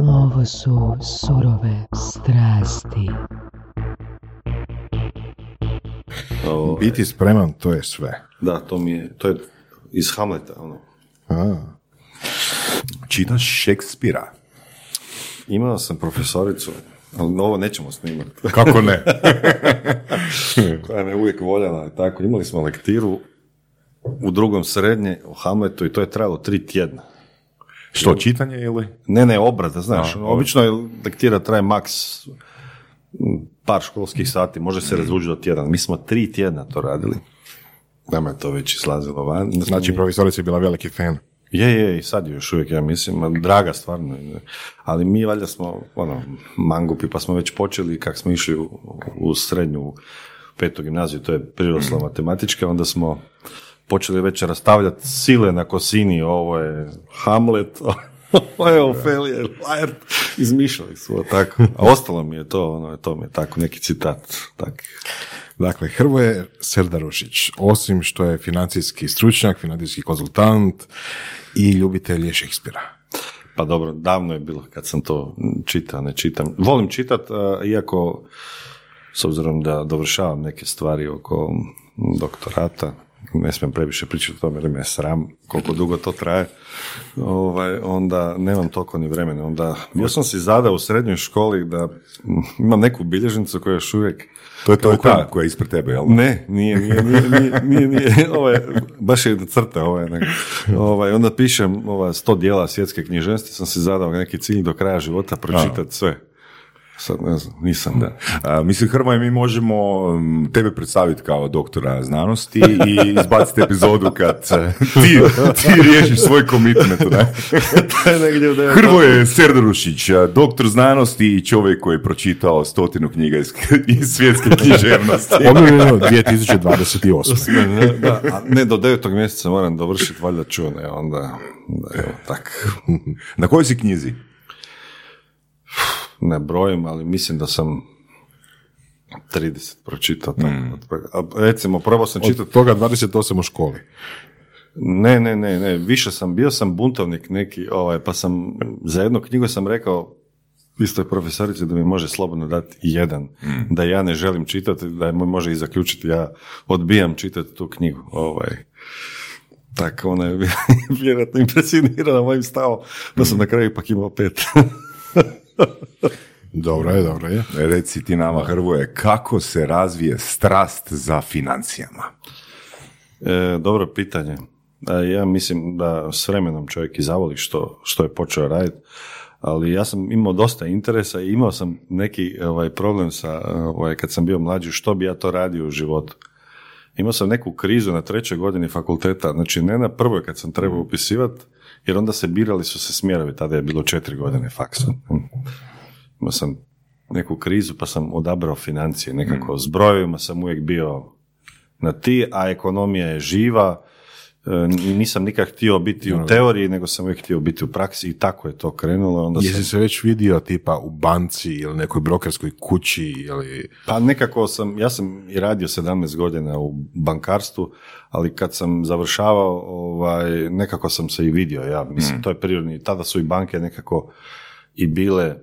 Ovo su surove strasti. O, Biti spreman, to je sve. da, to mi je, to je iz Hamleta, ono. A. Čitaš Šekspira. Imao sam profesoricu, ali ovo nećemo snimati, Kako ne? koja me uvijek voljela, tako. Imali smo lektiru u drugom srednje u Hamletu i to je trajalo tri tjedna. Što, čitanje ili? Ne, ne, obrada, znaš. A, Obično je lektira traje maks m, par školskih sati, može se razvući do tjedan. Mi smo tri tjedna to radili. Nama je to već izlazilo van. Znači, profesorica je bila veliki fan. Je, je, i sad je još uvijek, ja mislim, draga stvarno. Ali mi valjda smo, ono, mangupi, pa smo već počeli, kak smo išli u, u srednju petu gimnaziju, to je prirodosla matematička, onda smo počeli već rastavljati sile na kosini, ovo je Hamlet, ovo je Lear, izmišljali smo tako. A ostalo mi je to, ono, to mi je tako, neki citat, tak. Dakle, Hrvoje Serdarušić, osim što je financijski stručnjak, financijski konzultant i ljubitelj je Šekspira. Pa dobro, davno je bilo kad sam to čitao, ne čitam. Volim čitat, a, iako s obzirom da dovršavam neke stvari oko doktorata, ne smijem previše pričati o tome jer me je sram koliko dugo to traje, ovaj, onda nemam toliko ni vremena. Onda, bio sam si zadao u srednjoj školi da imam neku bilježnicu koja još uvijek To je to ta koja je ispred tebe, jel? ne, nije, nije, nije, nije, nije, nije. Ovo je, baš je crta, nego. ovaj, onda pišem ova sto dijela svjetske književnosti, sam si zadao neki cilj do kraja života pročitati sve. Sad ne znam, nisam. Da. A, mislim, Hrvoje, mi možemo tebe predstaviti kao doktora znanosti i izbaciti epizodu kad ti, ti riješiš svoj komitment. Ne? Hrvoje Serdarušić, a, doktor znanosti i čovjek koji je pročitao stotinu knjiga iz, iz svjetske književnosti. Objavljeno 2028. Ne, da, a ne, do devetog mjeseca moram dovršiti valjda čune, onda, da, evo, tak, Na kojoj si knjizi? Ne brojim, ali mislim da sam 30 pročitao. Tako. A, recimo, probao sam čitati Od toga 28 u školi. Ne, ne, ne, ne, više sam, bio sam buntovnik neki, ovaj, pa sam, za jednu knjigu sam rekao istoj profesorici da mi može slobodno dati jedan, da ja ne želim čitati, da je može i zaključiti, ja odbijam čitati tu knjigu, ovaj, tako ona je vjerojatno impresionirana mojim stavom, pa sam na kraju ipak imao pet. Dobro je, dobro je. Reci ti nama, Hrvoje, kako se razvije strast za financijama? E, dobro pitanje. E, ja mislim da s vremenom čovjek i zavoli što, što je počeo raditi, ali ja sam imao dosta interesa i imao sam neki ovaj, problem sa, ovaj, kad sam bio mlađi, što bi ja to radio u životu. Imao sam neku krizu na trećoj godini fakulteta, znači ne na prvoj kad sam trebao upisivati, jer onda se birali su se smjerovi, tada je bilo četiri godine faksa. Imao sam neku krizu pa sam odabrao financije, nekako s brojevima sam uvijek bio na ti, a ekonomija je živa, nisam nikad htio biti u teoriji, nego sam uvijek htio biti u praksi i tako je to krenulo. Onda Jesi sam, se već vidio tipa u banci ili nekoj brokerskoj kući ili... pa nekako sam, ja sam i radio 17 godina u bankarstvu, ali kad sam završavao, ovaj, nekako sam se i vidio, ja mislim, to je prirodni, tada su i banke nekako i bile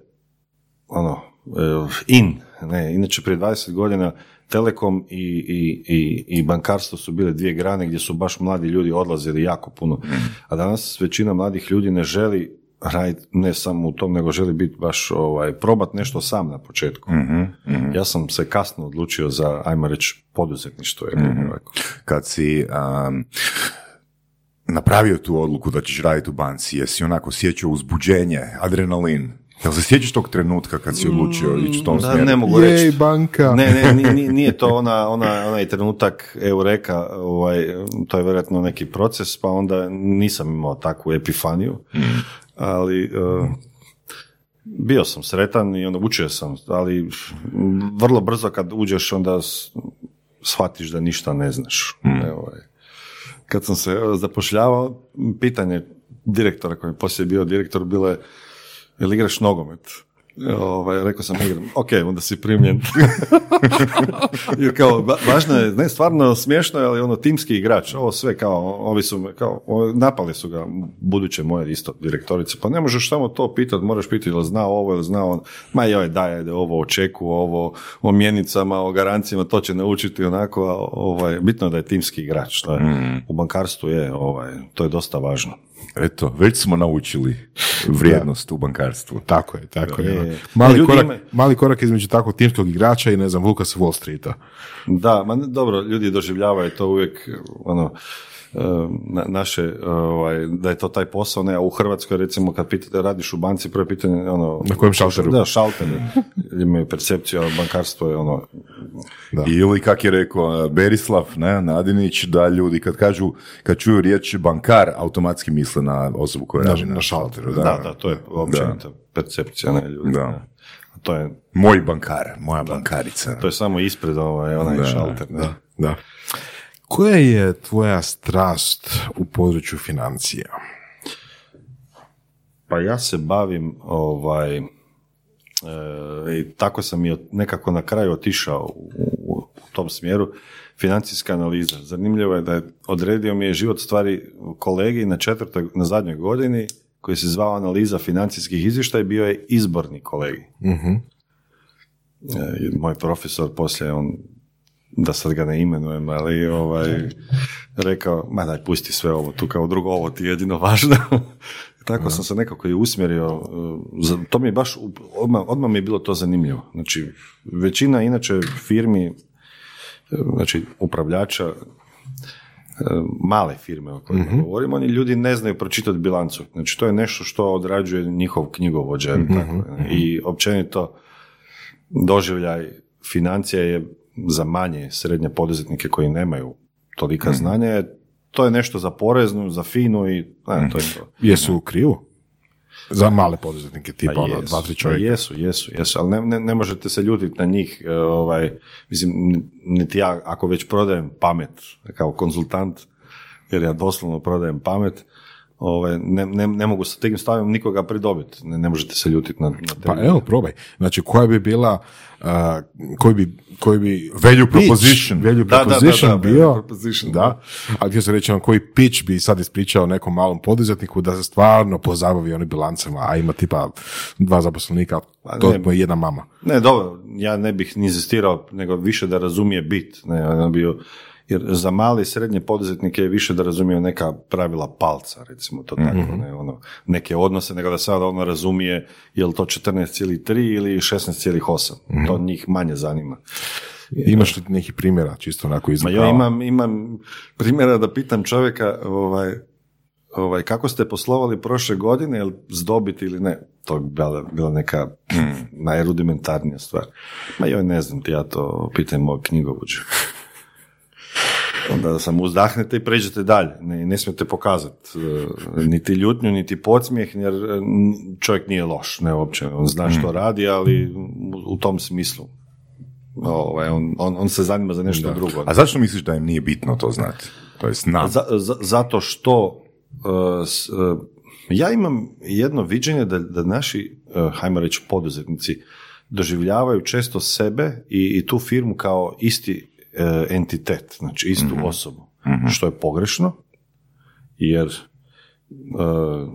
ono, eh, in, ne, inače prije 20 godina Telekom i, i, i, i bankarstvo su bile dvije grane gdje su baš mladi ljudi odlazili jako puno, a danas većina mladih ljudi ne želi raditi ne samo u tom, nego želi biti baš, ovaj, probat nešto sam na početku. Ja sam se kasno odlučio za, ajmo reći, poduzetništvo. Rekao. Kad si um, napravio tu odluku da ćeš raditi u banci, jesi onako sjećao uzbuđenje, adrenalin? Jel se sjećaš tog trenutka kad si odlučio ići u tom Da, smjeru? ne mogu Jej, reći. banka. Ne, ne, ni- ni- nije to ona, ona, onaj trenutak eureka, ovaj, to je vjerojatno neki proces, pa onda nisam imao takvu epifaniju, ali eh, bio sam sretan i onda učio sam, ali vrlo brzo kad uđeš onda shvatiš da ništa ne znaš. Ovaj. Kad sam se eh, zapošljavao, pitanje direktora koji je poslije bio direktor bilo je jel igraš nogomet? Ovaj, rekao sam igram. Ok, onda si primljen. Jer kao, va- važno je, ne, stvarno smiješno je, ali ono timski igrač, ovo sve kao, ovi su kao, napali su ga, buduće moje isto direktorice, pa ne možeš samo to pitati, moraš pitati ili zna ovo ili zna on, ma joj, daj, ajde, ovo o čeku, ovo o mjenicama, o garancijama, to će naučiti onako, a, ovaj, bitno je da je timski igrač, to je, u bankarstvu je, ovaj, to je dosta važno. Eto, već smo naučili vrijednost u bankarstvu. Tako je, tako je. Je. Mali, Ljudi korak, imaju- mali korak između takvog timskog igrača i ne znam, Vuka sa Wall Streeta. Da, ma ne- dobro, ljudi doživljavaju to uvijek, ono, na- naše, ovaj, da je to taj posao, ne, a u Hrvatskoj recimo kad pitate, radiš u banci, prvo pitanje, ono... Na kojem šalteru? Da, šalter, imaju percepciju, a bankarstvo je ono, Da. Ili kak je rekao uh, Berislav ne, Nadinić, da ljudi kad kažu, kad čuju riječ bankar, automatski misle na osobu koja Na, radi na šalteru, da, da. da, to je općenita percepcija, ne, ljudi. Da. ne. To je, Moj bankar, moja bankarica. to je samo ispred ovaj, onaj šalter, ne. Da, da. Koja je tvoja strast u području financija? Pa ja se bavim ovaj e, i tako sam i od- nekako na kraju otišao u, u tom smjeru financijska analiza. Zanimljivo je da je odredio mi je život stvari kolegi na četvrtoj, na zadnjoj godini koji se zvao analiza financijskih izvještaja i bio je izborni kolegi. E, i moj profesor poslije on da sad ga ne imenujem, ali ovaj, rekao, ma daj, pusti sve ovo, tu kao drugo, ovo ti je jedino važno. Tako sam se nekako i usmjerio, uh, to mi je baš, odmah, odmah mi je bilo to zanimljivo. Znači, većina inače firmi, uh, znači upravljača, uh, male firme o kojima govorim, oni ljudi ne znaju pročitati bilancu. Znači, to je nešto što odrađuje njihov knjigovođa. tako, ne. I općenito, doživljaj financija je za manje srednje poduzetnike koji nemaju tolika znanja, je- to je nešto za poreznu, za finu i ne, to je to. Jesu u krivu? Za male poduzetnike, tipa Pa ono, dva, tri pa čovjeka. jesu, jesu, jesu, ali ne, ne, ne možete se ljutiti na njih, e, ovaj, mislim, niti ja, ako već prodajem pamet kao konzultant, jer ja doslovno prodajem pamet, ovaj, ne, ne, ne mogu sa tim stavim nikoga pridobiti, ne, ne možete se ljutiti na, na te Pa evo, probaj. Znači, koja bi bila, uh, koji bi, koji bi Value pitch, proposition. value Da, da, da, proposition da, bio, value proposition, da, da. ali htio sam reći, ono, koji pitch bi sad ispričao nekom malom poduzetniku da se stvarno pozabavi onim bilancama, a ima tipa dva zaposlenika, Pa to je jedna mama. Ne, dobro, ja ne bih ni inzistirao, nego više da razumije bit. Ne, ja bi bio, jer za male i srednje poduzetnike je više da razumiju neka pravila palca, recimo to tako, ne, ono, neke odnose, nego da sada ono razumije je li to 14,3 ili 16,8. To njih manje zanima. Imaš li neki primjera, čisto onako iz Ma ja imam, imam primjera da pitam čovjeka ovaj, ovaj, kako ste poslovali prošle godine, jel s dobiti ili ne? To je bila, bila neka najrudimentarnija stvar. Ma joj, ne znam ti, ja to pitam mog knjigovođu. Onda sam uzdahnete i pređete dalje. Ne, ne smijete pokazati e, niti ljutnju, niti podsmijeh, jer e, čovjek nije loš, ne uopće. On zna što radi, ali u, tom smislu. Ovaj, on, on, on se zanima za nešto drugo. A zašto misliš da im nije bitno to znati? To je. Za- za- zato što uh, s- uh, ja imam jedno viđenje da, da naši, uh, hajmo reći, poduzetnici doživljavaju često sebe i, i tu firmu kao isti entitet, znači istu osobu, što je pogrešno, jer uh,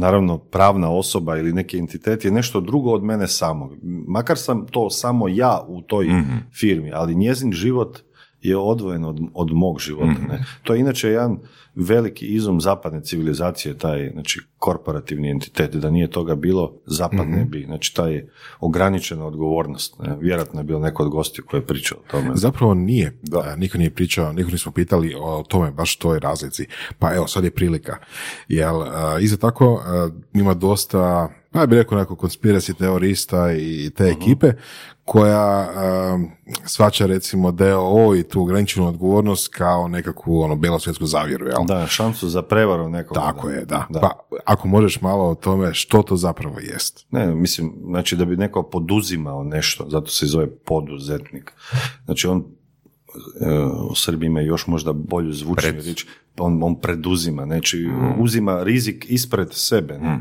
naravno pravna osoba ili neki entitet je nešto drugo od mene samog. Makar sam to samo ja u toj firmi, ali njezin život je odvojen od, od mog života. Ne? To je inače jedan veliki izum zapadne civilizacije, taj znači, korporativni entitet, da nije toga bilo, zapad ne bi, znači taj ograničena odgovornost. Ne? Vjerojatno je bilo neko od gostiju koji je pričao o tome. Zapravo nije. Da. Niko nije pričao, niko nismo pitali o tome, baš toj razlici. Pa evo, sad je prilika. Jel, iza tako ima dosta, ja bih rekao neko konspiracy teorista i te ekipe koja a, svača recimo DOO i tu ograničenu odgovornost kao nekakvu ono belosvjetsku zavjeru, jel? Da, šansu za prevaru nekog. Tako je, da. Pa ako možeš malo o tome što to zapravo jest. Ne, mislim, znači da bi neko poduzimao nešto, zato se zove poduzetnik. Znači on e, u Srbiji ima još možda bolju zvučniju riječ, on, on preduzima, znači uzima rizik ispred sebe. Ne?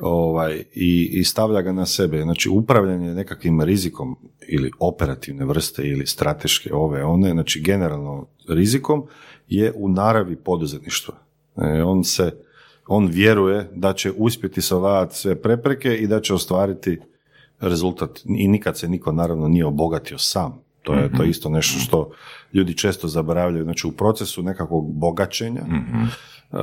Ovaj, i, i stavlja ga na sebe. Znači, upravljanje nekakvim rizikom ili operativne vrste ili strateške ove, one, znači generalno rizikom je u naravi poduzetništva. E, on se, on vjeruje da će uspjeti savladati sve prepreke i da će ostvariti rezultat. I nikad se niko naravno nije obogatio sam. To je to je isto nešto što ljudi često zaboravljaju. Znači u procesu nekakvog bogaćenja e,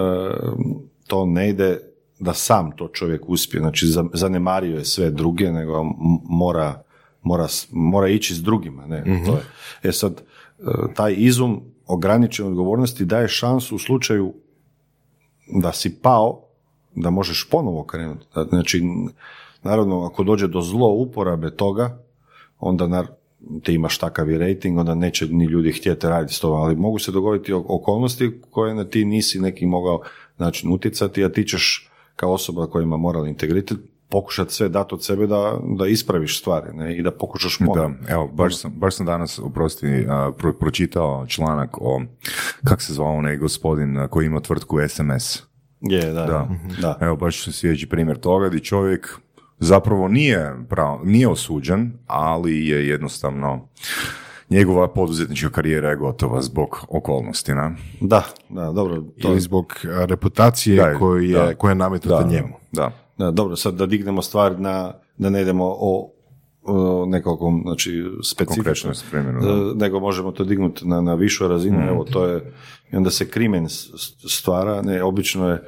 to ne ide da sam to čovjek uspije. Znači za- zanemario je sve druge, nego mora, mora, mora ići s drugima. Ne? To je. E sad, e, taj izum ograničene odgovornosti daje šansu u slučaju da si pao, da možeš ponovo krenuti. Znači, naravno, ako dođe do zlouporabe toga, onda nar, ti imaš takav i rating, onda neće ni ljudi htjeti raditi s tobom, ali mogu se dogoditi okolnosti koje na ti nisi neki mogao način utjecati, a ti ćeš kao osoba koja ima moralni integritet pokušati sve dati od sebe da, da ispraviš stvari ne? i da pokušaš Da, ponovno. evo, baš sam, baš sam danas, oprosti, pro- pročitao članak o, kak se zvao onaj gospodin koji ima tvrtku SMS. Je, da, Da. da. Evo, baš svježi primjer toga gdje čovjek zapravo nije, pravo, nije osuđen, ali je jednostavno njegova poduzetnička karijera je gotova zbog okolnosti, na? Da, da, dobro. To, Ili zbog a, reputacije Da, koju je, da. koja je nametnuta Da, njemu. Da, Da, dobro, sad da dignemo stvar na, da ne idemo o, o nekakvom, znači, specifičnom, e, nego možemo to dignuti na, na višu razinu, evo, to je, i onda se krimen stvara, ne, obično je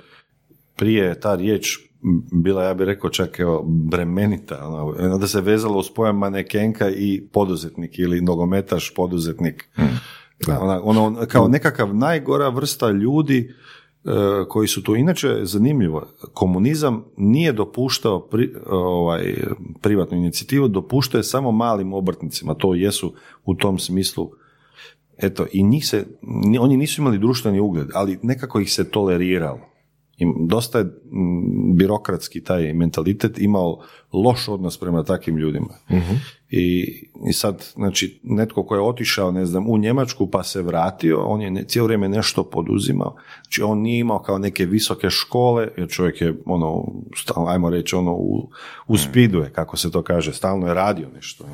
prije ta riječ bila, ja bih rekao, čak evo, bremenita, ono, onda se vezalo uz pojam manekenka i poduzetnik ili nogometaš poduzetnik. Ona, ono, kao nekakav najgora vrsta ljudi e, koji su tu. Inače, zanimljivo, komunizam nije dopuštao pri- ovaj, privatnu inicijativu, dopuštao je samo malim obrtnicima, to jesu u tom smislu eto, i njih se, ni- oni nisu imali društveni ugled, ali nekako ih se toleriralo. I dosta je birokratski taj mentalitet imao loš odnos prema takvim ljudima. I, I sad, znači, netko ko je otišao, ne znam, u Njemačku pa se vratio, on je ne, cijelo vrijeme nešto poduzimao. Znači, on nije imao kao neke visoke škole, jer čovjek je, ono, stalno, ajmo reći, ono, u, u spidu je, kako se to kaže, stalno je radio nešto.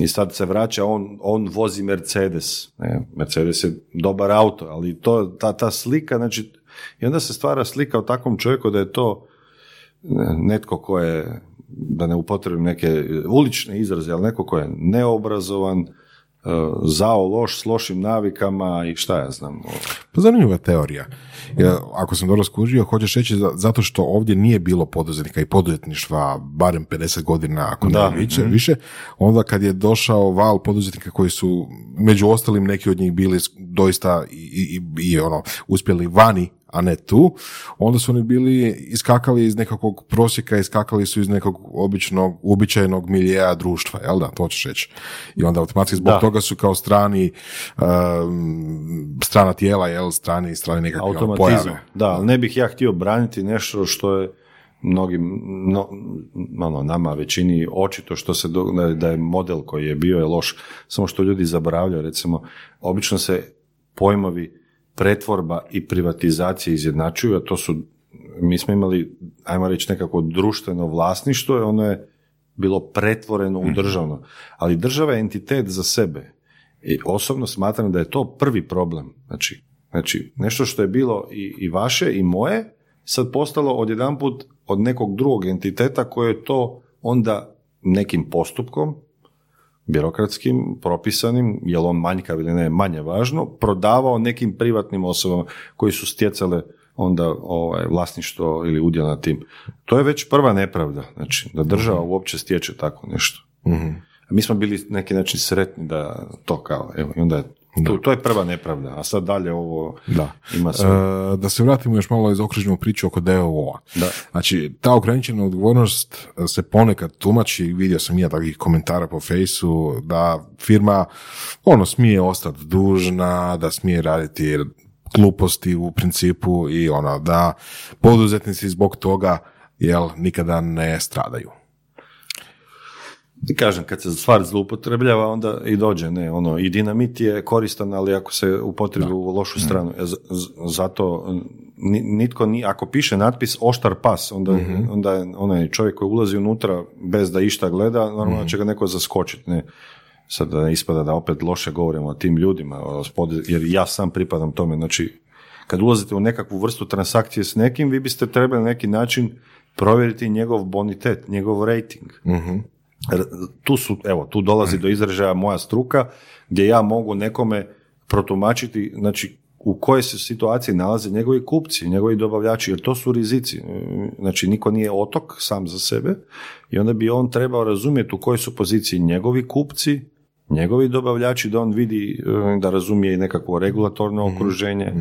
I sad se vraća, on, on vozi Mercedes. Ne? Mercedes je dobar auto, ali to, ta, ta slika, znači, i onda se stvara slika o takvom čovjeku da je to ne, netko ko je, da ne upotrebim neke ulične izraze, ali neko ko je neobrazovan, e, zao, loš, s lošim navikama i šta ja znam. Pa zanimljiva teorija. Ja, ako sam dobro skužio, hoćeš reći za- zato što ovdje nije bilo poduzetnika i poduzetništva barem 50 godina, ako Da. ne više, više, onda kad je došao val poduzetnika koji su, među ostalim neki od njih bili doista i, i, i ono, uspjeli vani, a ne tu, onda su oni bili iskakali iz nekakvog prosjeka, iskakali su iz nekog običnog, uobičajenog miljeja društva, jel da, to hoćeš reći. I onda automatski zbog Da. toga su kao strani, um, strana tijela, jel, strani, strani nekakve automatizam. pojave. Da, ali ne bih ja htio braniti nešto što je mnogim, no, ono, nama većini očito što se do, da je- da je model koji je bio je loš, samo što ljudi zaboravljaju, recimo, obično se pojmovi pretvorba i privatizacija izjednačuju, a to su, mi smo imali, ajmo reći, nekako društveno vlasništvo, i ono je bilo pretvoreno u državno, ali država je entitet za sebe. I osobno smatram da je to prvi problem. Znači, znači nešto što je bilo i, i vaše i moje, sad postalo odjedanput od nekog drugog entiteta koje je to onda nekim postupkom, birokratskim, propisanim, je li on manjkav ili ne, manje važno, prodavao nekim privatnim osobama koji su stjecale onda ovaj, vlasništvo ili udjel na tim. To je već prva nepravda, znači da država uopće stječe tako nešto. A mi smo bili neki način sretni da to kao, evo, i onda je, to, to je prva nepravda, a sad dalje ovo Da. ima sve. E, da se vratimo još malo iz okružnu priču oko DOO-a. Da. Znači, ta ograničena odgovornost se ponekad tumači, vidio sam i ja takvih komentara po fejsu, da firma ono smije ostati dužna, da smije raditi gluposti u principu i ono da poduzetnici zbog toga jel nikada ne stradaju. Kažem, kad se stvar zloupotrebljava, onda i dođe, ne, ono, i dinamit je koristan, ali ako se upotrebi u lošu stranu. E, z- z- Zato, ni- nitko ni, ako piše natpis oštar pas, onda, onda je onaj čovjek koji ulazi unutra bez da išta gleda, normalno će ga neko zaskočiti, ne. Sad da ne ispada da opet loše govorimo o tim ljudima, jer ja sam pripadam tome, znači kad ulazite u nekakvu vrstu transakcije s nekim, vi biste trebali na neki način provjeriti njegov bonitet, njegov rating. R- Tu su, evo, tu dolazi do izražaja moja struka, gdje ja mogu nekome protumačiti, znači, u kojoj se situaciji nalaze njegovi kupci, njegovi dobavljači, jer to su rizici. E, Znači, niko nije otok sam za sebe i onda bi on trebao razumjeti u kojoj su poziciji njegovi kupci, njegovi dobavljači, da on vidi, e, da razumije i nekakvo regulatorno okruženje,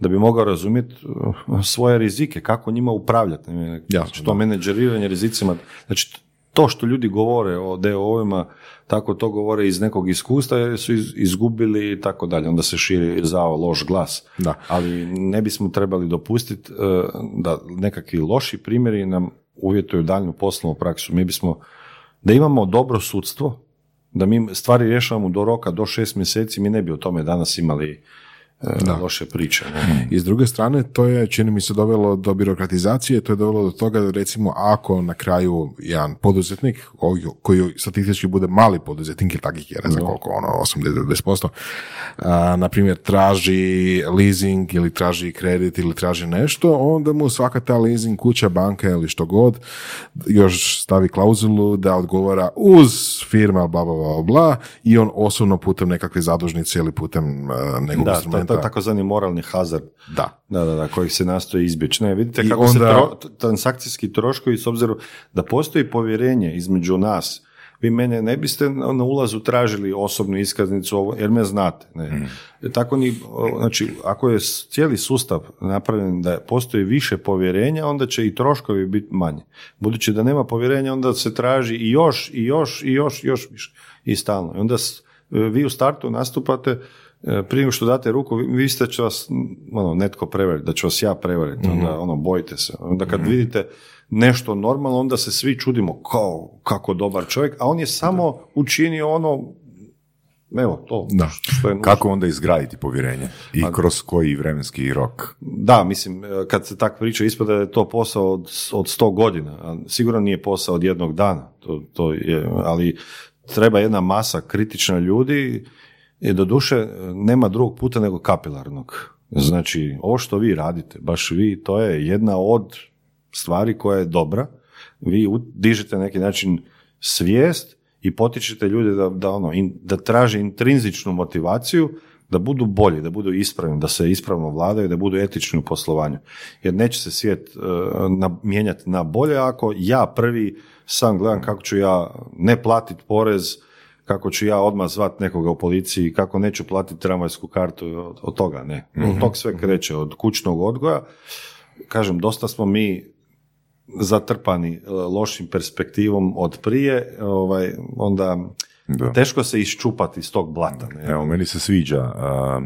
da bi mogao razumjeti e, svoje rizike, kako njima upravljati. Znači, to menadžeriranje rizicima, znači to što ljudi govore o DO-ovima, tako to govore iz nekog iskustva jer su iz- izgubili i tako dalje. Onda se širi zao loš glas. Da. Ali ne bismo trebali dopustiti e, da nekakvi loši primjeri nam uvjetuju daljnju poslovnu praksu. Mi bismo, da imamo dobro sudstvo, da mi stvari rješavamo do roka, do šest mjeseci, mi ne bi o tome danas imali e, loše priče. ne. I s druge strane, to je, čini mi se, dovelo do birokratizacije, to je dovelo do toga da recimo ako na kraju jedan poduzetnik, koji- koji statistički bude mali poduzetnik, ili takih je, ne znam koliko, ono, 80-90%, a, na primjer, traži leasing ili traži kredit ili traži nešto, onda mu svaka ta leasing kuća, banka ili što god, još stavi klauzulu da odgovara uz firma bla, bla, bla, bla, i on osobno putem nekakve zadužnice ili putem a, nekog Da, to, to je takozvani moralni hazard. Da. Da, da, da, koji se nastoji izbjeći. Ne, vidite I kako se onda- tro- transakcijski troškovi, s obzirom da postoji povjerenje između nas, vi mene ne biste na ulazu tražili osobnu iskaznicu, ovo, jer me znate. Ne. Tako ni, znači, ako je cijeli sustav napravljen da postoji više povjerenja, onda će i troškovi biti manji. Budući da nema povjerenja, onda se traži i još, i još, i još, i još više. I stalno. I onda s- vi u startu nastupate e, prije nego što date ruku, vi, ste će vas ono, netko prevariti, da će vas ja prevariti, onda ono, bojite se. Onda kad vidite nešto normalno, onda se svi čudimo kao, kako dobar čovjek, a on je samo učinio ono, evo, to, Da. što je nužno. Kako onda izgraditi povjerenje? I kroz koji vremenski rok? Da, mislim, e, kad se tak priča, ispada da je to posao od, od 100 godina, a sigurno nije posao od jednog dana, to, to je, ali treba jedna masa kritična ljudi i doduše nema drugog puta nego kapilarnog. Znači, ovo što vi radite, baš vi, to je jedna od stvari koja je dobra. Vi dižete na neki način svijest i potičete ljude da, da, ono, in- da traže intrinzičnu motivaciju da budu bolji, da budu ispravni, da se ispravno vladaju, da budu etični u poslovanju. Jer neće se svijet e, na, mijenjati na bolje ako ja prvi sam gledam kako ću ja ne platiti porez, kako ću ja odmah zvat nekoga u policiji, kako neću platiti tramvajsku kartu, od, od toga ne. Od tog sve kreće, od kućnog odgoja. Kažem, dosta smo mi zatrpani e, lošim perspektivom od prije, ovaj, onda Da. teško se iščupati iz tog blata. Ne? Evo, meni se sviđa a,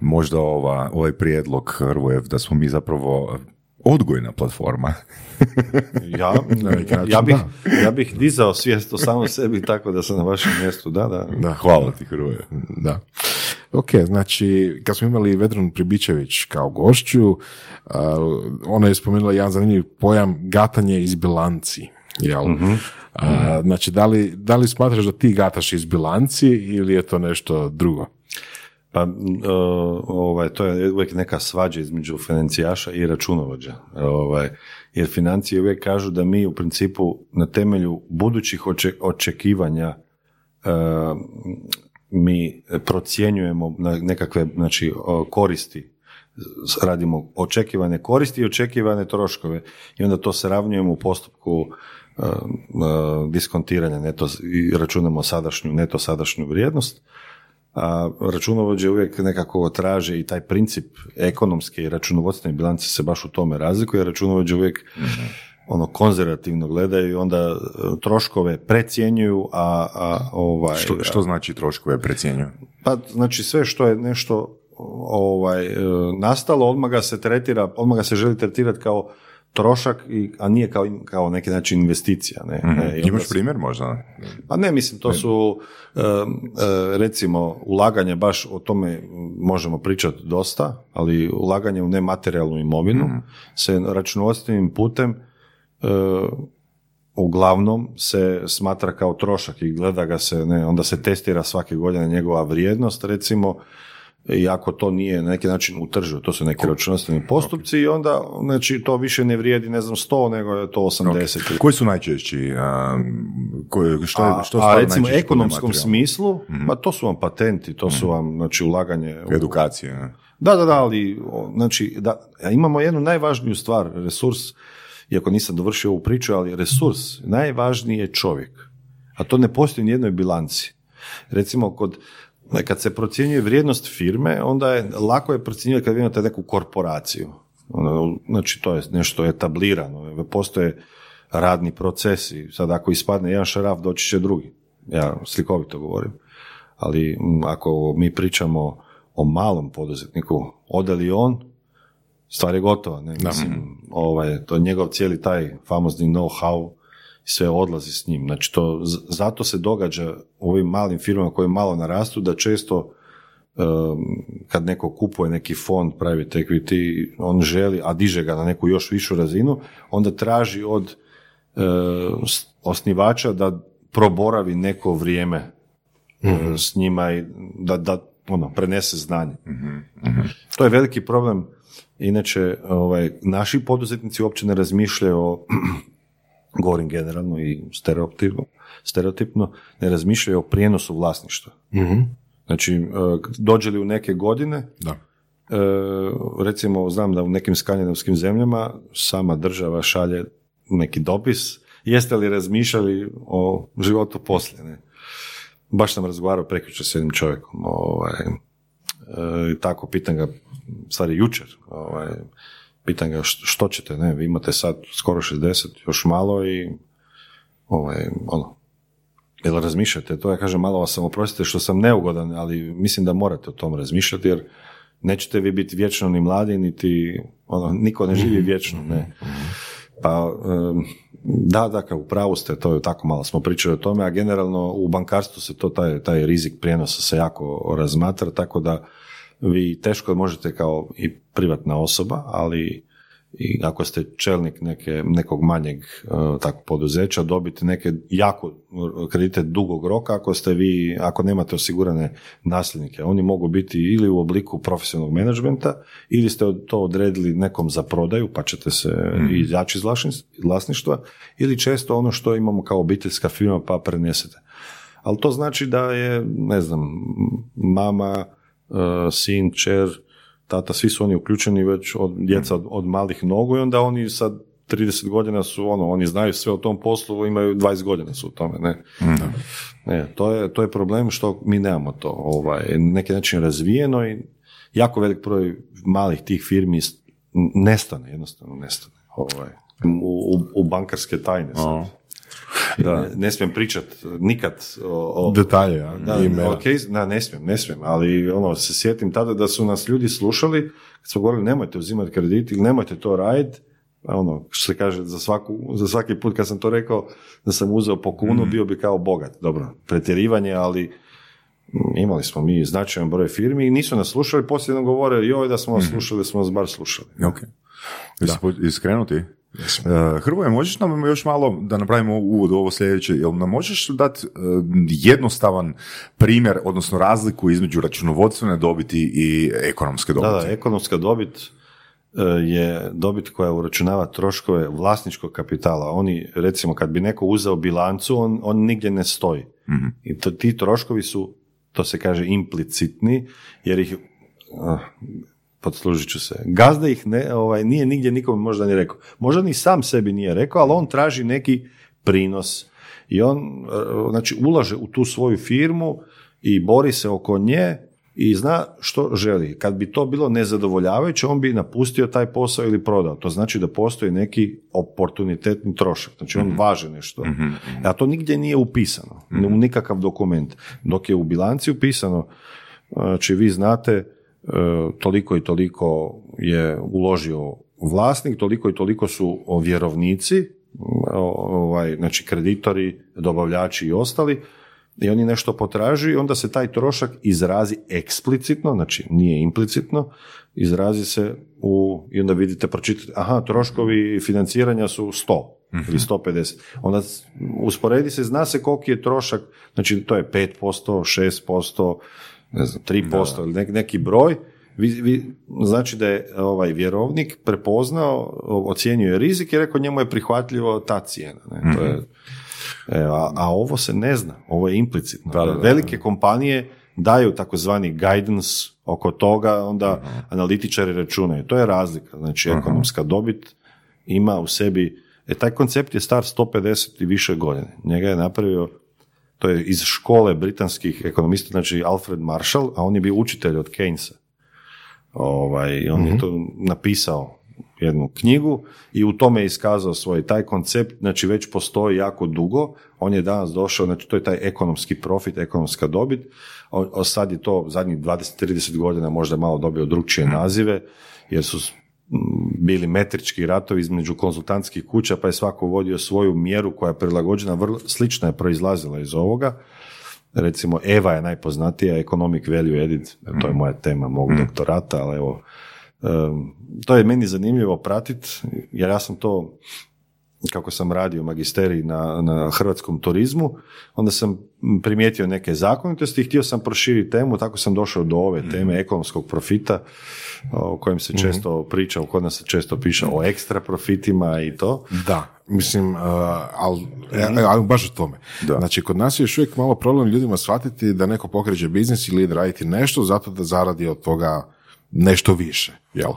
možda ova, ovaj prijedlog Hrvojev da smo mi zapravo odgojna platforma. Ja, ja, bih, ja bih dizao svijest o samom sebi tako da sam na vašem mjestu, da, da. Da. Hvala ti Hrvoje. Da. Ok, znači, kad smo imali Vedranu Pribičević kao gošću, ona je spomenula jedan zanimljiv pojam gatanje iz bilanci. Jel? A, znači, da li, da li smatraš da ti gataš iz bilanci ili je to nešto drugo? Pa, e, ovaj, to je uvijek neka svađa između financijaša i računovođa. Ovaj, jer financije uvijek kažu da mi u principu na temelju budućih oče- očekivanja e, mi procjenjujemo nekakve znači, koristi radimo očekivane koristi i očekivane troškove i onda to se ravnjujemo u postupku e, e, diskontiranja neto, i računamo sadašnju, neto sadašnju vrijednost a računovođe uvijek nekako traže i taj princip ekonomske i računovodstvene bilance se baš u tome razlikuje, računovođe uvijek ono konzervativno gledaju i onda e, troškove precjenjuju, a, a ovaj... Što, što znači troškove precjenjuju? Pa znači sve što je nešto ovaj, e, nastalo, odmah ga se tretira, odmah ga se želi tretirati kao trošak, i, a nije kao, kao neki način investicija. Ne, ne, i onda Imaš se- primjer možda? pa ne, mislim, to su e, e, recimo ulaganje, baš o tome možemo pričati dosta, ali ulaganje u nematerijalnu imovinu se računovodstvenim putem e, uglavnom se smatra kao trošak i gleda ga se, ne, onda se testira svake godine njegova vrijednost, recimo, i ako to nije na neki način utržio, to su neki računovodstveni postupci i onda znači, to više ne vrijedi, ne znam, 100, nego je to 80. ili Koji su najčešći? A, koje, što, je- a, što a recimo u ekonomskom smislu, pa to su vam patenti, to su vam znači ulaganje u- Edukacije. ne? Da, da, da, ali znači da, imamo jednu najvažniju stvar, resurs, iako nisam dovršio ovu priču, ali resurs, najvažniji je čovjek. A to ne postoji u nijednoj bilanci. Recimo kod kad se procjenjuje vrijednost firme, onda je lako je procjenjivati kad vi imate neku korporaciju. Ono, Znači, to je nešto etablirano. Postoje radni procesi. Sad, ako ispadne jedan šaraf, doći će drugi. Ja slikovito govorim. Ali ako mi pričamo o malom poduzetniku, ode li on, stvar je gotova. Ne? Mislim, ovaj, to je njegov cijeli taj famozni know-how sve odlazi s njim. Znači, to, zato se događa u ovim malim firmama koje malo narastu, da često um, kad neko kupuje neki fond private equity, on želi, a diže ga na neku još višu razinu, onda traži od osnivača da proboravi neko vrijeme e, s njima i da, da ono, prenese znanje. To je veliki problem. Inače, ovaj, naši poduzetnici uopće ne razmišljaju o, govorim generalno i stereotipno, stereotipno ne razmišljaju o prijenosu vlasništva. Znači, e, dođe li u neke godine, Da. E, recimo, znam da u nekim skandinavskim zemljama sama država šalje neki dopis, jeste li razmišljali o životu poslije, ne? Baš sam razgovarao prekjučer s jednim čovjekom, ovaj, e, tako pitam ga, stvari jučer, ovaj, pitam ga što, ćete, ne, vi imate sad skoro 60, još malo i ovaj, ono, jel razmišljate to? Ja kažem, malo vas sam oprostite što sam neugodan, ali mislim da morate o tom razmišljati, jer nećete vi biti vječno ni mladi, niti, ono, niko ne živi vječno, ne. Pa, da, da, kao u pravu ste, to je tako malo smo pričali o tome, a generalno u bankarstvu se to, taj, taj rizik prijenosa se jako razmatra, tako da vi teško možete kao i privatna osoba, ali i ako ste čelnik neke, nekog manjeg uh, takvog poduzeća, dobiti neke jako kredite dugog roka ako ste vi, ako nemate osigurane nasljednike. Oni mogu biti ili u obliku profesionalnog menadžmenta ili ste to odredili nekom za prodaju pa ćete se izaći iz vlasni- vlasništva ili često ono što imamo kao obiteljska firma pa prenesete. Ali to znači da je, ne znam, mama, sin, čer, tata, svi su oni uključeni već od djeca od, od malih nogu i onda oni sad 30 godina su ono, oni znaju sve o tom poslu, imaju 20 godina su u tome, ne. Ne, to je, to je problem što mi nemamo to, ovaj, neki način razvijeno i jako velik broj malih tih firmi nestane, jednostavno nestane, ovaj, u, u, u bankarske tajne sad. Da. Ne, ne smijem pričat nikad o, o Detalje, ja, da, imena. ok, da, ne smijem, ne smijem, ali ono, se sjetim tada da su nas ljudi slušali, kad smo govorili nemojte uzimati kredit ili nemojte to raditi, ono, što se kaže, za, svaku, za svaki put kad sam to rekao, da sam uzeo po kunu, bio bi kao bogat. Dobro, pretjerivanje, ali mm, imali smo mi značajan broj firmi i nisu nas slušali, poslije nam govore, joj, da smo vas slušali, da smo vas bar slušali. Ok. Jesi po- jesi krenuti? Uh, Hrvoje, možeš nam još malo da napravimo uvod u ovo sljedeće, jel nam možeš dati jednostavan primjer, odnosno razliku između računovodstvene dobiti i ekonomske Da, dobiti? da, ekonomska dobit e, je dobit koja uračunava troškove vlasničkog kapitala. Oni, recimo, kad bi neko uzeo bilancu, on, on nigdje ne stoji. I to, ti troškovi su, to se kaže, implicitni, jer ih, uh, podslužit ću se, gazda ih ne, ovaj, nije nigdje nikome možda ni rekao. Možda ni sam sebi nije rekao, ali on traži neki prinos. I on, e, znači, ulaže u tu svoju firmu i bori se oko nje i zna što želi. Kad bi to bilo nezadovoljavajuće, on bi napustio taj posao ili prodao. To znači da postoji neki oportunitetni trošak. Znači on važe nešto. A to nigdje nije upisano. U nikakav dokument. Dok je u bilanci upisano, znači vi znate toliko i toliko je uložio vlasnik, toliko i toliko su vjerovnici, ovaj, znači kreditori, dobavljači i ostali, i oni nešto potražuju i onda se taj trošak izrazi eksplicitno, znači nije implicitno, izrazi se u, i onda vidite, pročitate, aha, troškovi financiranja su 100 ili 150. Onda usporedi se, zna se koliki je trošak, znači to je 5%, 6%, ne znam, 3% ili neki, neki broj, vi, vi, znači da je ovaj vjerovnik prepoznao, ocjenjuje rizik i rekao njemu je prihvatljivo ta cijena. Ne? To je, e, a, a ovo se ne zna, ovo je implicitno. Da, da, da. Velike kompanije daju takozvani guidance oko toga, onda analitičari računaju. To je razlika. Znači, ekonomska dobit ima u sebi, e, taj koncept je star 150 i više godine. Njega je napravio, to je iz škole britanskih ekonomista, znači Alfred Marshall, a on je bio učitelj od Keynesa. Ovaj, on je to napisao jednu knjigu i u tome je iskazao svoj taj koncept, znači već postoji jako dugo, on je danas došao, znači to je taj ekonomski profit, ekonomska dobit, o, o sad je to zadnjih 20-30 godina možda malo dobio drugčije nazive, jer su bili metrički ratovi između konzultantskih kuća, pa je svako vodio svoju mjeru koja je prilagođena, vrlo slična je proizlazila iz ovoga. Recimo, Eva je najpoznatija, Economic Value Added, to je moja tema mog doktorata, ali evo, to je meni zanimljivo pratiti, jer ja sam to kako sam radio magisterij na, na hrvatskom turizmu, onda sam primijetio neke zakonitosti i htio sam proširiti temu, tako sam došao do ove teme ekonomskog profita, o kojem se često priča, kod nas se često piše o ekstra profitima i to. Da, mislim, uh, ali ali baš o tome. Da. Znači, kod nas je još uvijek malo problem ljudima shvatiti da neko pokreće biznis ili ide raditi nešto zato da zaradi od toga nešto više, jel?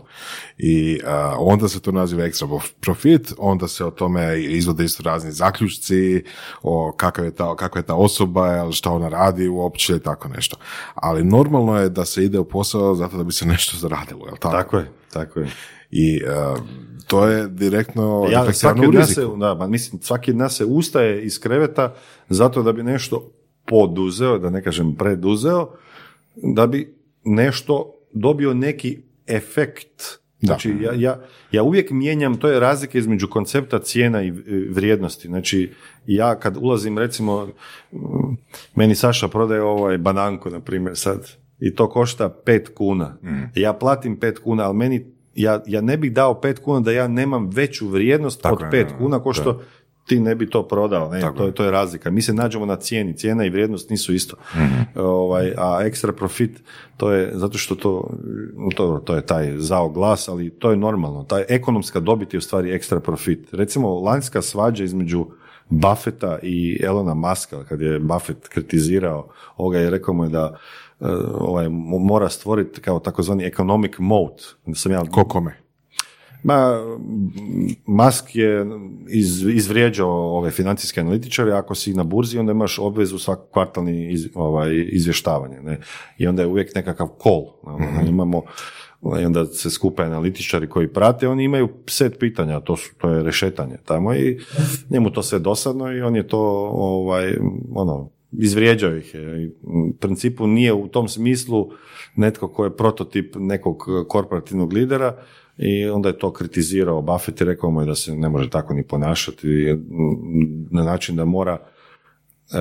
I uh, onda se to naziva ekstra profit, onda se o tome izvode isto razni zaključci, o kakav je ta, kakva je ta osoba, jel, šta ona radi uopće, tako nešto. Ali normalno je da se ide u posao zato da bi se nešto zaradilo, jel tako? Tako je, tako je. I uh, to je direktno Ja, svaki u se, da, ma mislim, svaki od nas se ustaje iz kreveta zato da bi nešto poduzeo, da ne kažem preduzeo, da bi nešto dobio neki efekt. Znači, ja, ja, ja uvijek mijenjam, to je razlika između koncepta cijena i e, vrijednosti. Znači, ja kad ulazim, recimo, mm, meni Saša prodaje ovaj bananku, na primjer, sad, i to košta pet kuna. Ja platim pet kuna, ali meni, ja, ja ne bih dao pet kuna da ja nemam veću vrijednost Tako od je, pet kuna, ko što ti ne bi to prodao, ne, to, je. to je razlika. Mi se nađemo na cijeni, cijena i vrijednost nisu isto. Mhm. Ovaj, a ekstra profit, to je, zato što to, to, to je taj zao glas, ali to je normalno. Taj ekonomska dobit je u stvari ekstra profit. Recimo, lanjska svađa između Buffetta i Elona Muska, kad je Buffett kritizirao ovoga i rekao mu je da eh, ovaj, mo- mora stvoriti kao takozvani economic mode. Onda sam ja Ko kome? Ma, Musk je iz, izvrijeđao ove financijske analitičare, ako si na burzi, onda imaš obvezu svak kvartalni iz, ovaj, izvještavanje. Ne? I onda je uvijek nekakav call. Ono, Imamo, i onda se skupe analitičari koji prate, oni imaju set pitanja, to, su, to je rešetanje tamo i njemu to sve dosadno i on je to ovaj, ono, izvrijeđao ih je. I U principu nije u tom smislu netko ko je prototip nekog korporativnog lidera i onda je to kritizirao Buffett i rekao mu je da se ne može tako ni ponašati na način da mora e,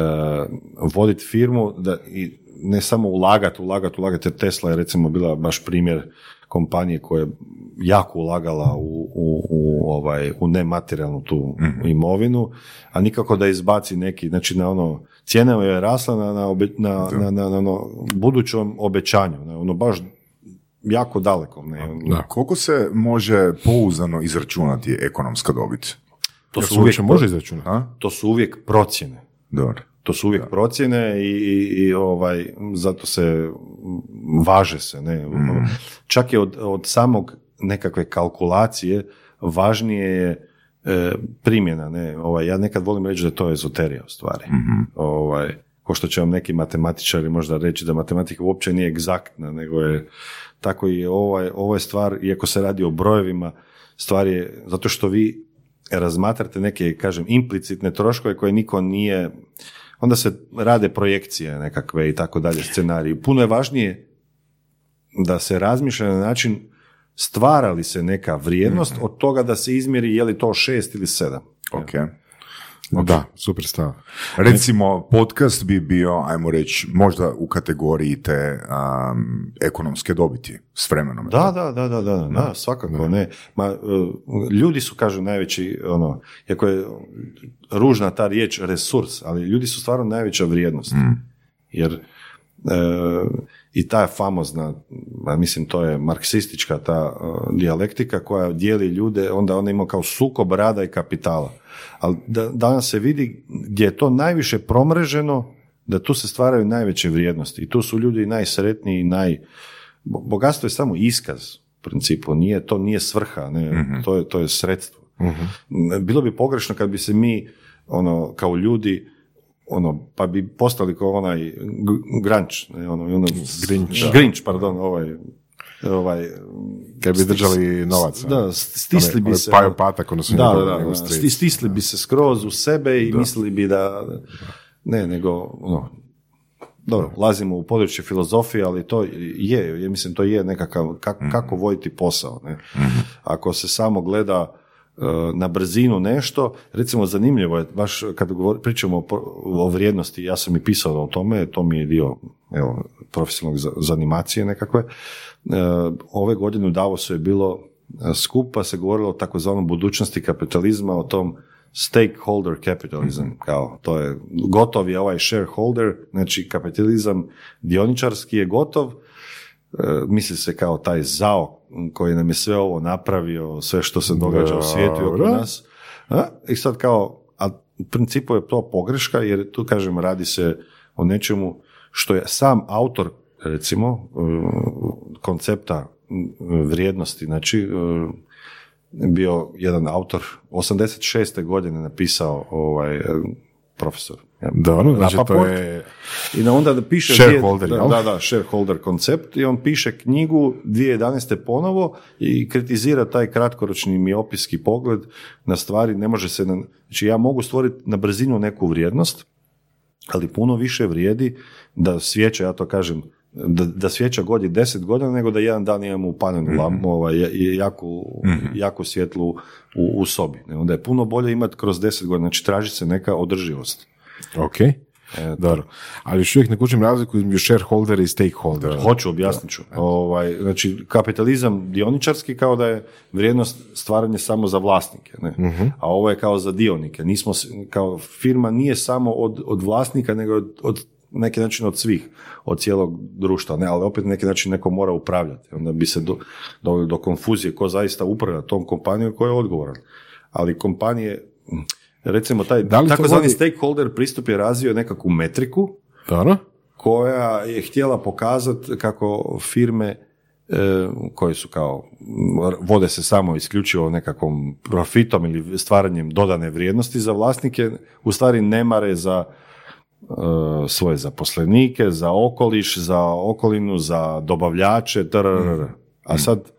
voditi firmu da, i ne samo ulagati, ulagati, ulagati, jer Tesla je recimo bila baš primjer kompanije koja je jako ulagala u, u, u, ovaj, u nematerijalnu tu imovinu, a nikako da izbaci neki, znači na ono, cijena je rasla na, na, obe- na, na, na, na ono budućom obećanju, na ono baš jako daleko. Ne? Da. Koliko se može pouzdano izračunati ekonomska dobit? To, su se uvijek, može izračunati? A? to su uvijek procjene. Dobro. To su uvijek procjene i, i, i, ovaj, zato se važe se. Ne? Čak je od, od samog nekakve kalkulacije važnije je e, primjena. Ne? Ovaj, ja nekad volim reći da je to ezoterija u stvari. Ovaj, ko što će vam neki matematičari možda reći da matematika uopće nije egzaktna, nego je tako i ovaj, ovo je stvar, iako se radi o brojevima, stvar je zato što vi razmatrate neke, kažem, implicitne troškove koje niko nije, onda se rade projekcije nekakve i tako dalje, scenariji. Puno je važnije da se razmišlja na način stvara li se neka vrijednost od toga da se izmjeri je li to šest ili sedam. Ok. Da, super stav. Recimo, podcast bi bio, ajmo reći, možda u kategoriji te um, ekonomske dobiti s vremenom. Da, da, da, da, da, da, svakako ne. Ma, e, ljudi su, kažu, najveći, ono, iako je ružna ta riječ resurs, ali ljudi su stvarno najveća vrijednost. Jer e, i ta famozna, mislim to je marksistička ta e, dijalektika koja dijeli ljude, onda ona ima kao sukob rada i kapitala. Ali da, danas se vidi gdje je to najviše promreženo, da tu se stvaraju najveće vrijednosti i tu su ljudi najsretniji i naj... bo- Bogatstvo je samo iskaz u principu, nije, to nije svrha, ne, to, je, to je sredstvo. Bilo bi pogrešno kad bi se mi ono, kao ljudi ono, pa bi postali kao onaj Granč, ne, ono, ono, Grinch. Grinch, pardon, ovaj, ovaj, Kad bi držali novac. da, stisli bi se. Pajo Patak, odnosno da, da, da, da, sti- stisli bi se skroz u sebe i mislili bi da, ne, nego, ono, dobro, lazimo u područje filozofije, ali to je, ja mislim, to je nekakav, kak- kako voditi posao, ne. Ako se samo gleda e, na brzinu nešto, recimo zanimljivo je, baš kad govor, pričamo o, vrijednosti, ja sam i pisao o tome, to mi je dio evo, profesionalnog za, za animacije nekakve. E, ove godine u Davosu je bilo e, skup, pa se govorilo o takozvanom budućnosti kapitalizma, o tom stakeholder capitalism, kao to je gotov je ovaj shareholder, znači kapitalizam dioničarski je gotov, E, misli se kao taj zao koji nam je sve ovo napravio, sve što se događa u svijetu i oko nas. A, I sad kao, a u principu je to pogreška jer tu kažem radi se o nečemu što je sam autor recimo e, koncepta vrijednosti, znači e, bio jedan autor 86. godine napisao ovaj e, profesor. ja, Dobro, znači to je... I na onda da piše... Shareholder, dvije- da, da, shareholder koncept i on piše knjigu 2011. ponovo i kritizira taj kratkoročni miopijski pogled na stvari, ne može se... Na, znači ja mogu stvoriti na brzinu neku vrijednost, ali puno više vrijedi da svijeća, ja to kažem, da, da svijeća godi deset godina nego da jedan dan imamo upaljenu Mhm. lampu, ovaj, ja- i jaku, jaku svjetlu u, u sobi. Ne, Onda je puno bolje imati kroz deset godina, znači traži se neka održivost. Ok, dobro. Ali još uvijek ne razliku između shareholder i stakeholder. Hoću, objasnit ću. Ovaj, znači, kapitalizam dioničarski kao da je vrijednost stvaranje samo za vlasnike, ne? a ovo je kao za dionike. Nismo, kao firma nije samo od, od vlasnika, nego od, od neki način od svih, od cijelog društva, ne, ali opet neki način neko mora upravljati. Onda bi se do, do konfuzije ko zaista upravlja tom kompanijom i ko je odgovoran. Ali kompanije, recimo taj Da takozvani vodi- stakeholder pristup je razvio nekakvu metriku, Dobro? koja je htjela pokazati kako firme e, koje su kao vode se samo isključivo nekakvom profitom ili stvaranjem dodane vrijednosti za vlasnike, u stvari ne mare za svoje zaposlenike, za okoliš, za okolinu, za dobavljače, trrrr. A sad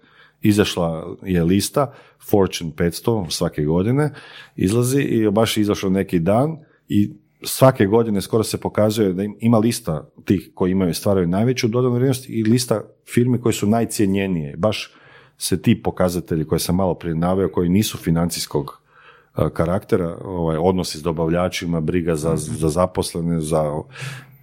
izašla je lista Fortune 500 svake godine, izlazi i baš je izašao neki dan i svake godine skoro se pokazuje da im- ima lista tih koji imaju stvaraju najveću dodanu vrijednost i lista firmi koje su najcjenjenije. Baš se ti pokazatelji koje sam malo prije naveo, koji nisu financijskog karaktera, ovaj, odnosi s dobavljačima, briga za, za zaposlene, za,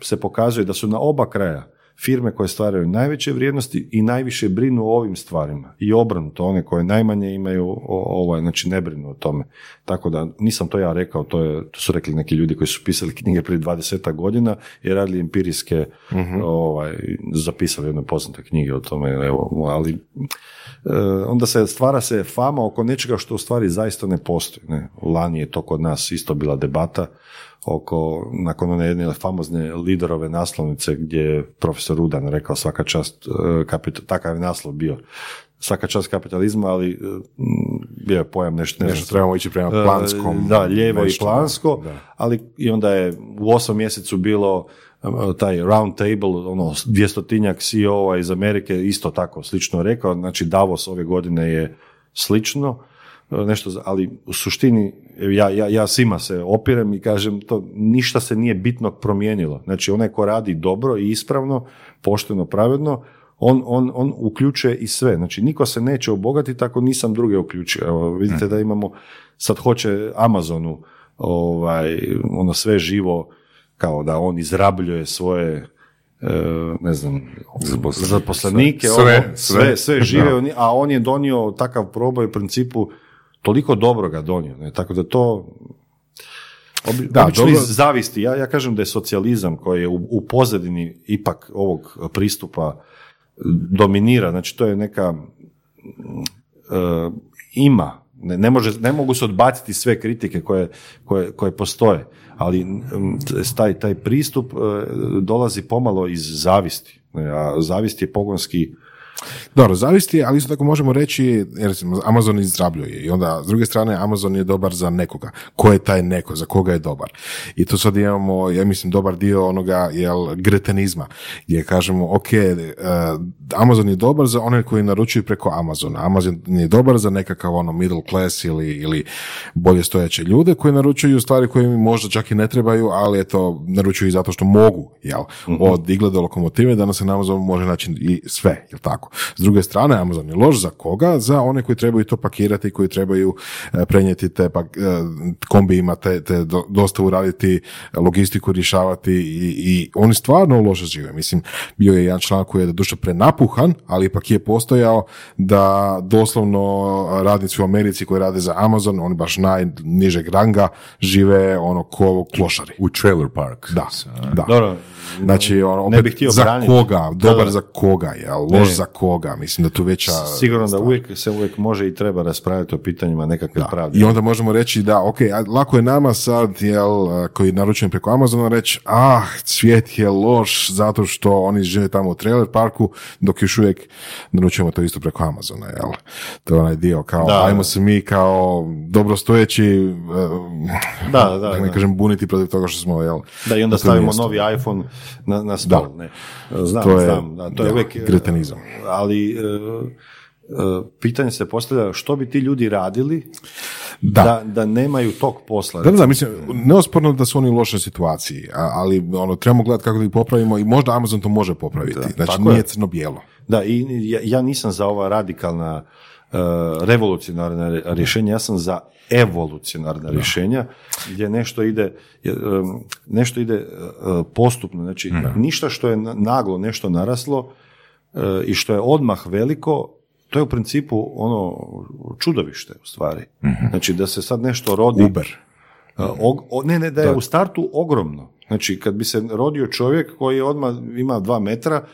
se pokazuje da su na oba kraja firme koje stvaraju najveće vrijednosti i najviše brinu o ovim stvarima. I obrnuto, one koje najmanje imaju, o, ovaj, znači ne brinu o tome. Tako da, nisam to ja rekao, to, je, to su rekli neki ljudi koji su pisali knjige prije 20 godina i radili empirijske, ovaj, zapisali jedne poznate knjige o tome, evo, ali e, onda se stvara se fama oko nečega što u stvari zaista ne postoji. Ne? Lani je to kod nas isto bila debata oko, nakon one jedne famozne liderove naslovnice gdje je profesor Rudan rekao svaka čast, e, kapita, takav je naslov bio, svaka čast kapitalizma, ali e, bio je pojam nešto, ne Nešto trebamo ići prema planskom. E, Da, lijevo nešto, i plansko, da. ali i onda je u osam mjesecu bilo taj round table, ono, dvjestotinjak CEO-a iz Amerike isto tako slično rekao, znači Davos ove godine je slično, nešto, ali u suštini ja, ja, ja svima se opirem i kažem to ništa se nije bitno promijenilo. Znači onaj ko radi dobro i ispravno, pošteno, pravedno, on, on, on uključuje i sve. Znači, niko se neće obogatiti ako nisam druge uključio. Evo, vidite da imamo, sad hoće Amazonu ovaj, ono sve živo, kao da on izrabljuje svoje e, ne znam, zaposlenike, Sve, ovo, sve. sve, sve žive, a on je donio takav proboj u principu toliko dobroga donio, ne? tako da to Obi, Da, obično dobro. iz zavisti. Ja, ja kažem da je socijalizam koji je u, u pozadini ipak ovog pristupa dominira. Znači to je neka e, ima. Ne, ne, može, ne mogu se odbaciti sve kritike koje, koje, koje postoje, ali taj, taj pristup e, dolazi pomalo iz zavisti. A zavist je pogonski Dobro, zavisti, ali isto tako možemo reći, jer recimo, Amazon izrabljuje i onda s druge strane Amazon je dobar za nekoga. Ko je taj neko, za koga je dobar? I tu sad imamo, ja mislim, dobar dio onoga jel, gretenizma, gdje kažemo, ok, eh, Amazon je dobar za one koji naručuju preko Amazona. Amazon je dobar za nekakav ono middle class ili, ili bolje stojeće ljude koji naručuju stvari koje im možda čak i ne trebaju, ali eto, naručuju i zato što mogu, jel? Od igle do lokomotive, danas se na Amazonu može naći i sve, jel tako? S druge strane, Amazon je loš za koga? Za one koji trebaju to pakirati, koji trebaju e, prenijeti te pak, e, kombijima, te, te do- dostavu raditi, logistiku rješavati i, i oni stvarno loše žive. Mislim, bio je jedan članak koji je doduše prenapuhan, ali ipak je postojao da doslovno radnici u Americi koji rade za Amazon, oni baš najnižeg ranga, žive ono ko klošari. U trailer park. Da, da. Dobro, Znači, ne opet, bih htio za braniti. koga, dobar Da, da. za koga, jel, loš Ne. za koga, mislim da tu veća... sigurno da uvijek se uvijek može i treba raspraviti o pitanjima nekakve pravde. I onda možemo reći da, ok, lako je nama sad, jel, koji naručujem preko Amazona reći, ah, svijet je loš zato što oni žive tamo u trailer parku, dok još uvijek naručujemo to isto preko Amazona, jel? To je onaj dio, kao, Da. ajmo se mi kao dobrostojeći, Da, da, da ne da. kažem buniti protiv toga što smo, jel? Da, i onda stavimo mjestu. novi iPhone na, na stol. Ne. Znam, To je- znam. Da, to je da, uvijek... e, gretenizam. Ali e, e, pitanje se postavlja što bi ti ljudi radili Da. da, da nemaju tog posla. Da, da, da, mislim, neosporno da su oni u lošoj situaciji, ali ono, trebamo gledati kako da ih popravimo i možda Amazon to može popraviti. znači, tako nije je. crno-bijelo. Da, i ja, ja nisam za ova radikalna e, revolucionarna re- rješenja, ja sam za evolucionarna rješenja gdje nešto ide em, nešto ide e, postupno, znači ništa što je na- naglo nešto naraslo e, i što je odmah veliko, to je u principu ono čudovište u stvari. Znači da se sad nešto rodi Uber. O- ne, ne, da je u startu ogromno. Znači, kad bi se rodio čovjek koji odmah ima dva metra,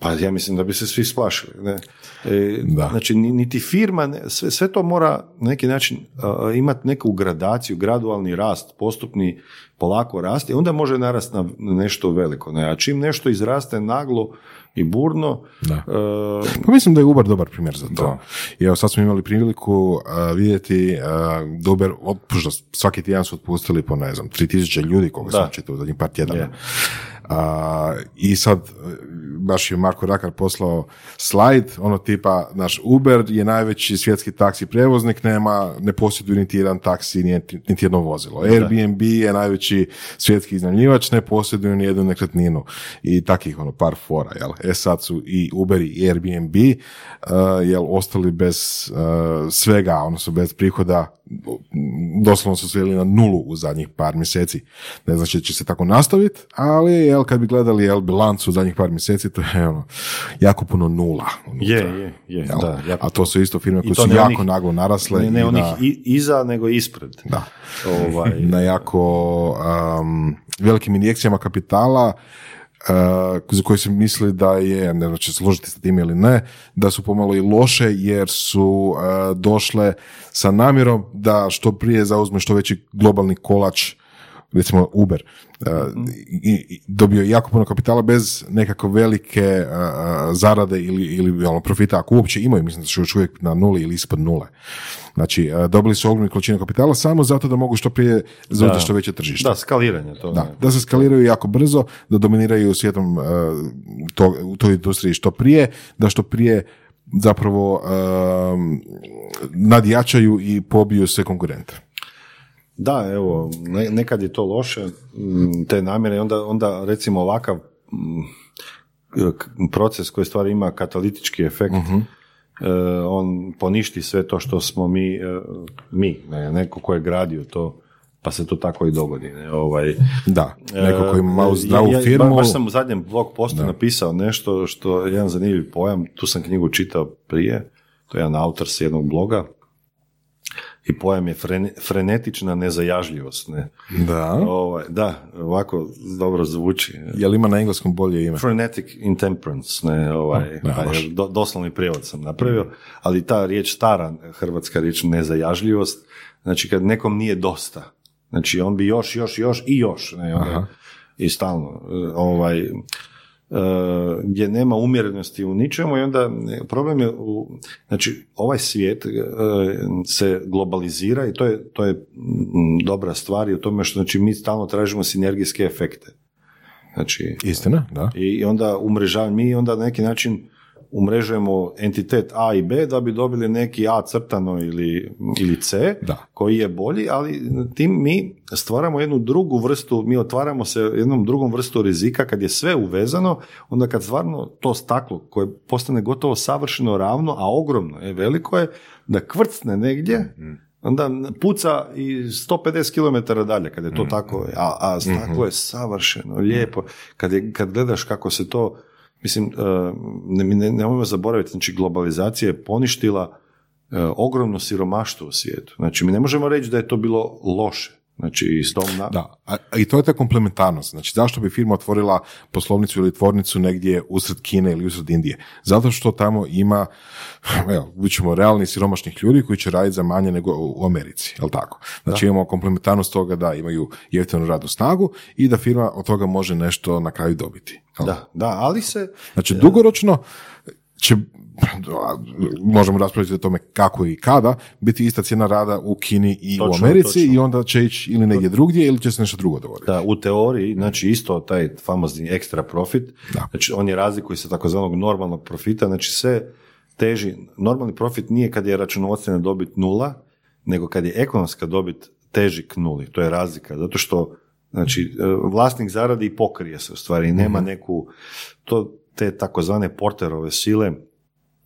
pa ja mislim da bi se svi splašili. Ne? E, Da. Znači, ni- niti firma, ne- sve, sve to mora na neki način uh, imati neku gradaciju, gradualni rast, postupni, polako rasti, onda može narasti na nešto veliko. Ne? A čim nešto izraste naglo i burno, Da. uh, Pa mislim da je Uber dobar primjer za to. I evo sad smo imali priliku uh, vidjeti uh, da Uber, otpušta, svaki tjedan su otpustili po ne znam, 3000 ljudi koga sam Da. čitao u zadnjih par tjedana. Je. A, I sad, uh, baš je Marko Rakar poslao slajd, ono tipa, naš Uber je najveći svjetski taksi prevoznik, nema, ne posjeduje niti jedan taksi, niti, niti jedno vozilo. Airbnb je najveći svjetski iznajmljivač, ne posjeduje ni jednu nekretninu. I takih ono par fora, jel? E sad su i Uber i Airbnb, uh, jel, ostali bez uh, svega, odnosno bez prihoda, doslovno su sveli na nulu u zadnjih par mjeseci. Ne znači da će se tako nastaviti, ali jel, kad bi gledali jel, bilancu u zadnjih par mjeseci, to je ono, jako puno nula. unutra, je, je, je. jel? Da, jako- A to su isto firme koje su jako onih- naglo narasle. ne, ne i onih na- iza, nego ispred. Da. Ovaj, na jako um, velikim injekcijama kapitala uh, za koje se misli da je, ne znam će složiti sa tim ili ne, da su pomalo i loše jer su uh, došle sa namjerom da što prije zauzme što veći globalni kolač recimo Uber, uh, i, i dobio jako puno kapitala bez nekako velike uh, uh, zarade ili, ili ono, profita, ako uopće imaju, mislim da su još uvijek na nuli ili ispod nule. Znači, uh, dobili su ogromne količine kapitala samo zato da mogu što prije zauzeti što veće tržište. Da, skaliranje to. Da, da se skaliraju jako brzo, da dominiraju svijetom uh, to, u toj industriji što prije, da što prije zapravo um, nadjačaju i pobiju sve konkurente. Da, evo, ne- nekad je to loše, mm, te namjere, i onda, onda recimo ovakav mm, proces koji stvari ima katalitički efekt, e, on poništi sve to što smo mi, e, mi, ne, neko ko je gradio to, pa se to tako i dogodi. Ne, ovaj, Da, neko koji ima zdravu ja, ja, firmu. Baš sam u zadnjem blog postu napisao nešto što je jedan zanimljiv pojam, tu sam knjigu čitao prije, to je jedan autor s jednog bloga, i pojam je frene- frenetična nezajažljivost. Ne? Da. Ovaj, da, ovako dobro zvuči. Jel ima na engleskom bolje ime? Frenetic intemperance, ne, ovaj, da, taj baš. do, doslovni prijevod sam napravio, ali ta riječ, stara hrvatska riječ nezajažljivost, znači kad nekom nije dosta, znači on bi još, još, još i još, ne, onda- i stalno, e, ovaj, gdje nema umjerenosti u ničemu i onda e, problem je u, znači ovaj svijet e, se globalizira i to je, to je dobra stvar i u tome što znači mi stalno tražimo sinergijske efekte. Znači, Istina, da. i onda umrežavamo, mi onda na neki način umrežujemo entitet A i B da bi dobili neki A crtano ili, ili C Da. koji je bolji, ali tim mi stvaramo jednu drugu vrstu, mi otvaramo se jednom drugom vrstu rizika kad je sve uvezano, onda kad stvarno to staklo koje postane gotovo savršeno ravno, a ogromno je, veliko je, da kvrcne negdje, onda puca i 150 km dalje kad je to tako, a, a staklo je savršeno, lijepo. Kad, je, kad gledaš kako se to, mislim, uh, ne, ne, nemojmo zaboraviti, znači globalizacija je poništila uh, ogromno siromaštvo u svijetu. Znači, mi ne možemo reći da je to bilo loše. Znači, s tom na... Da, a, i to je ta komplementarnost. Znači, zašto bi firma otvorila poslovnicu ili tvornicu negdje usred Kine ili usred Indije? Zato što tamo ima, evo, bit ćemo realni siromašnih ljudi koji će raditi za manje nego u Americi, jel tako? Znači, imamo komplementarnost toga da imaju jeftinu radnu snagu i da firma od toga može nešto na kraju dobiti. jel? Da, da, ali se... Znači, dugoročno će možemo raspraviti o tome kako i kada, biti ista cijena rada u Kini i u Točno, Americi točno. i onda će ići ili negdje drugdje ili će se nešto drugo dogoditi. Da, u teoriji, znači isto taj famozni ekstra profit, Da. znači on je razlikuje se takozvanog normalnog profita, znači sve teži, normalni profit nije kad je računovodstvena dobit nula, nego kad je ekonomska dobit teži k nuli, to je razlika, zato što znači e, vlasnik zaradi i pokrije se u stvari, nema neku, to, te takozvane porterove sile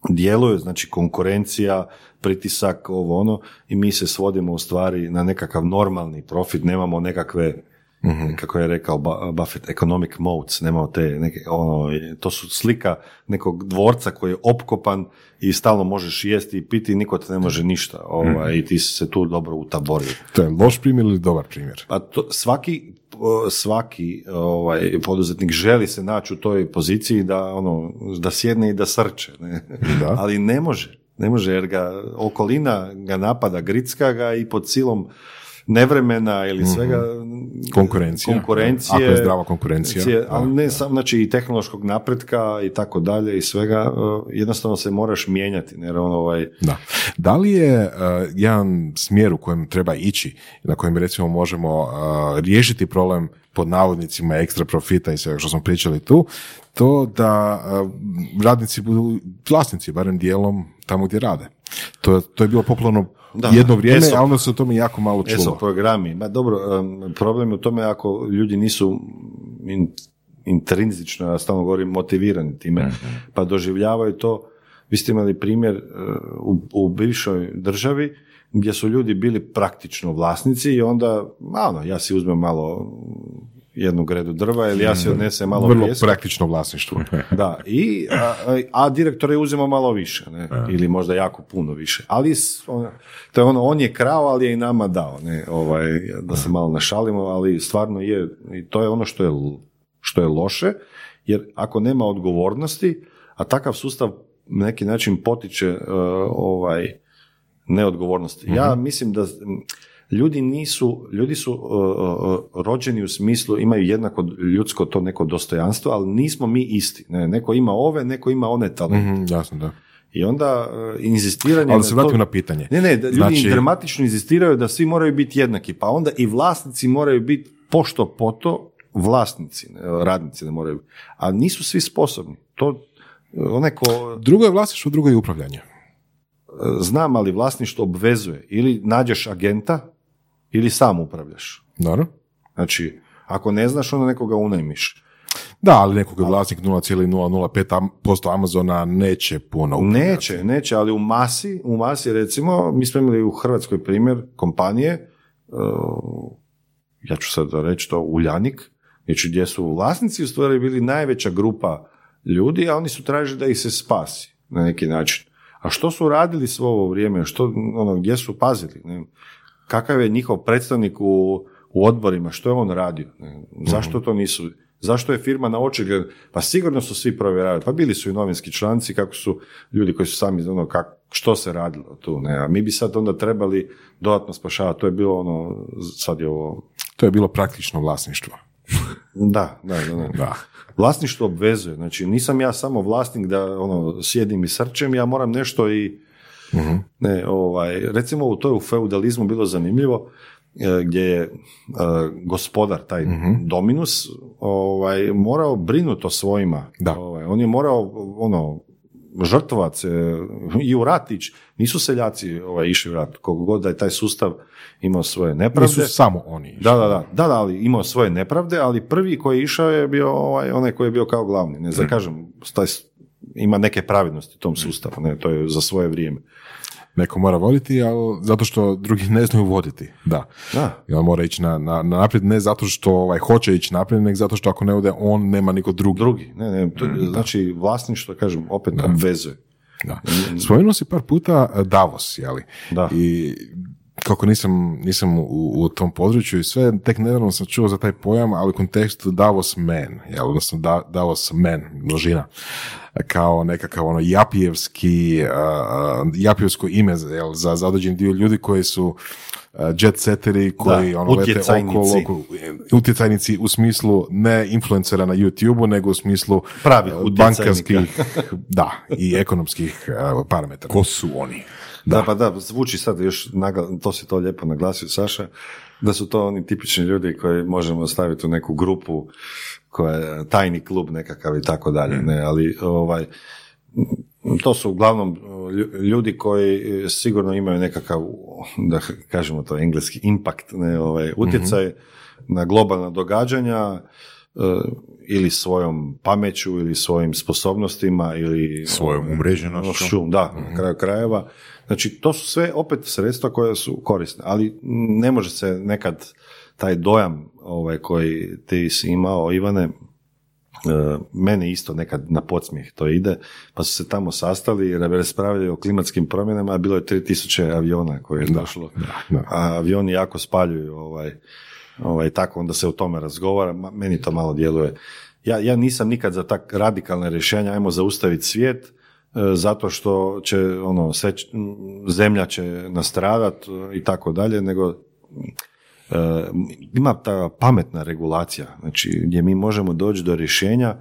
djeluju, znači konkurencija, pritisak, ovo ono, i mi se svodimo u stvari na nekakav normalni profit, nemamo nekakve, kako je rekao Buffett, economic modes, nemamo te neke, ono, to su slika nekog dvorca koji je opkopan i stalno možeš jesti i piti niko te ne može ništa, ovaj, i ti se tu dobro utaborio. To je loš primjer ili dobar primjer? Pa to, svaki, svaki ovaj, poduzetnik želi se naći u toj poziciji da, ono, da sjedne i da srče, ne? Da. ali ne može. Ne može jer ga okolina ga napada, gricka ga i pod silom nevremena ili svega Konkurencija. konkurencije, Ako je zdrava konkurencija. cije- ali ne samo znači i tehnološkog napretka i tako dalje i svega, e, jednostavno se moraš mijenjati, jer on ovaj, Da. Da li je uh, jedan smjer u kojem treba ići, na kojem recimo možemo uh, riješiti problem pod navodnicima ekstra profita i svega što smo pričali tu, to da radnici budu vlasnici, barem dijelom tamo gdje rade. To, to je bilo popularno Da. jedno vrijeme, ESOP. a onda se o tome jako malo ESO čulo. programi. Ma dobro, em, problem je u tome ako ljudi nisu in, intrinzično, ja stalno govorim, motivirani time, pa doživljavaju to. Vi ste imali primjer e, u, u bivšoj državi gdje su ljudi bili praktično vlasnici i onda, ma ono, ja si uzmem malo jednu gredu drva ili ja si odnesem malo Vrlo pijeska. praktično vlasništvo. Da, i, a, a- direktor je uzimao malo više, ne? ili možda jako puno više. Ali on, to je ono, on je krao, ali je i nama dao, ne? Ovaj, da se malo našalimo, ali stvarno je, i to je ono što je, što je loše, jer ako nema odgovornosti, a takav sustav na neki način potiče e, ovaj, neodgovornost. Ja mislim da ljudi nisu, ljudi su uh, uh, rođeni u smislu, imaju jednako ljudsko to neko dostojanstvo, ali nismo mi isti. Ne, neko ima ove, neko ima one talente. Mhm, jasno, da. I onda uh, inzistiranje... Ali da se na to- vratimo na pitanje. Ne, ne, da ljudi Znači- dramatično inzistiraju da svi moraju biti jednaki, pa onda i vlasnici moraju biti pošto poto vlasnici, ne, radnici ne moraju, a nisu svi sposobni. To uh, onaj ko Drugo je vlasništvo, drugo je upravljanje. znam, ali vlasništvo obvezuje. Ili nađeš agenta, ili sam upravljaš. Dobro? Znači, ako ne znaš, onda nekoga unajmiš. Da, ali nekog je vlasnik 0,005% Amazona neće puno upravljati. Neće, neće, ali u masi, u masi recimo, mi smo imali u Hrvatskoj primjer kompanije, uh, ja ću sad reći to, Uljanik, znači gdje su vlasnici u stvari bili najveća grupa ljudi, a oni su tražili da ih se spasi na neki način. A što su radili svo ovo vrijeme, što, ono, gdje su pazili, ne? Kakav je njihov predstavnik u, u odborima, što je on radio, zašto to nisu, zašto je firma na očigled, pa sigurno su svi provjeravali, pa bili su i novinski članci, kako su ljudi koji su sami, ono, kak, što se radilo tu, ne, a mi bi sad onda trebali dodatno spašavati, to je bilo ono, sad je ovo... To je bilo praktično vlasništvo. Da, da, da. da. Da. Vlasništvo obvezuje, znači nisam ja samo vlasnik da ono, sjedim i srčem, ja moram nešto i ne, ovaj, recimo u to je u feudalizmu bilo zanimljivo e, gdje je e, gospodar, taj dominus, ovaj, morao brinuti o svojima. Da. Ovaj, on je morao ono, žrtvovat se i u rat ići. Nisu seljaci ovaj, išli u rat, koliko god da je taj sustav imao svoje nepravde. Nisu samo oni. Da, da, da, da, da, ali imao svoje nepravde, ali prvi koji je išao je bio ovaj, onaj koji je bio kao glavni. Ne znam, kažem, taj, ima neke pravednosti u tom sustavu, ne, to je za svoje vrijeme. Neko mora voditi, ali zato što drugi ne znaju voditi. Da. Da. I on mora ići na, na, na naprijed, ne zato što ovaj, hoće ići naprijed, nego zato što ako ne ode on, nema niko drugi. Drugi, ne, ne, to, znači vlasništvo, kažem, opet obvezuje. Da. Spomenuo si par puta Davos, jeli? Da. I kako nisam, nisam u, u tom području i sve, tek nedavno sam čuo za taj pojam, ali u kontekstu Davos man, jel? odnosno da, Davos man, množina, kao nekakav ono japijevski, uh, japijevsko ime jel, za, za određen dio ljudi koji su uh, jet setteri koji Da, ono lete okolo, oko- utjecajnici u smislu ne influencera na YouTube-u, nego u smislu Pravih uh, bankarskih, da, i ekonomskih uh, parametara. Ko su oni? Da. pa da, zvuči sad još, to si to lijepo naglasio Saša, da su to oni tipični ljudi koji možemo staviti u neku grupu koja je tajni klub nekakav i tako dalje, ne, ali ovaj, to su uglavnom lju- ljudi koji e, sigurno imaju nekakav, da kažemo to engleski, impact, ne, ovaj, utjecaj na globalna događanja e, ili svojom pameću ili svojim sposobnostima ili Svojom umreženošću. Da, na kraju krajeva. Znači, to su sve opet sredstva koja su korisne, ali ne može se nekad taj dojam ovaj, koji ti si imao, Ivane, e, meni isto nekad na podsmijeh to ide, pa su se tamo sastali i raspravljali o klimatskim promjenama, a bilo je 3000 aviona koje je došlo, da. a avioni jako spaljuju ovaj, ovaj, tako onda se o tome razgovara, meni to malo djeluje. Ja, ja nisam nikad za tak radikalne rješenja, ajmo zaustaviti svijet, zato što će ono sve zemlja će nastradat e, i tako dalje, nego e, ima ta pametna regulacija, znači gdje mi možemo doći do rješenja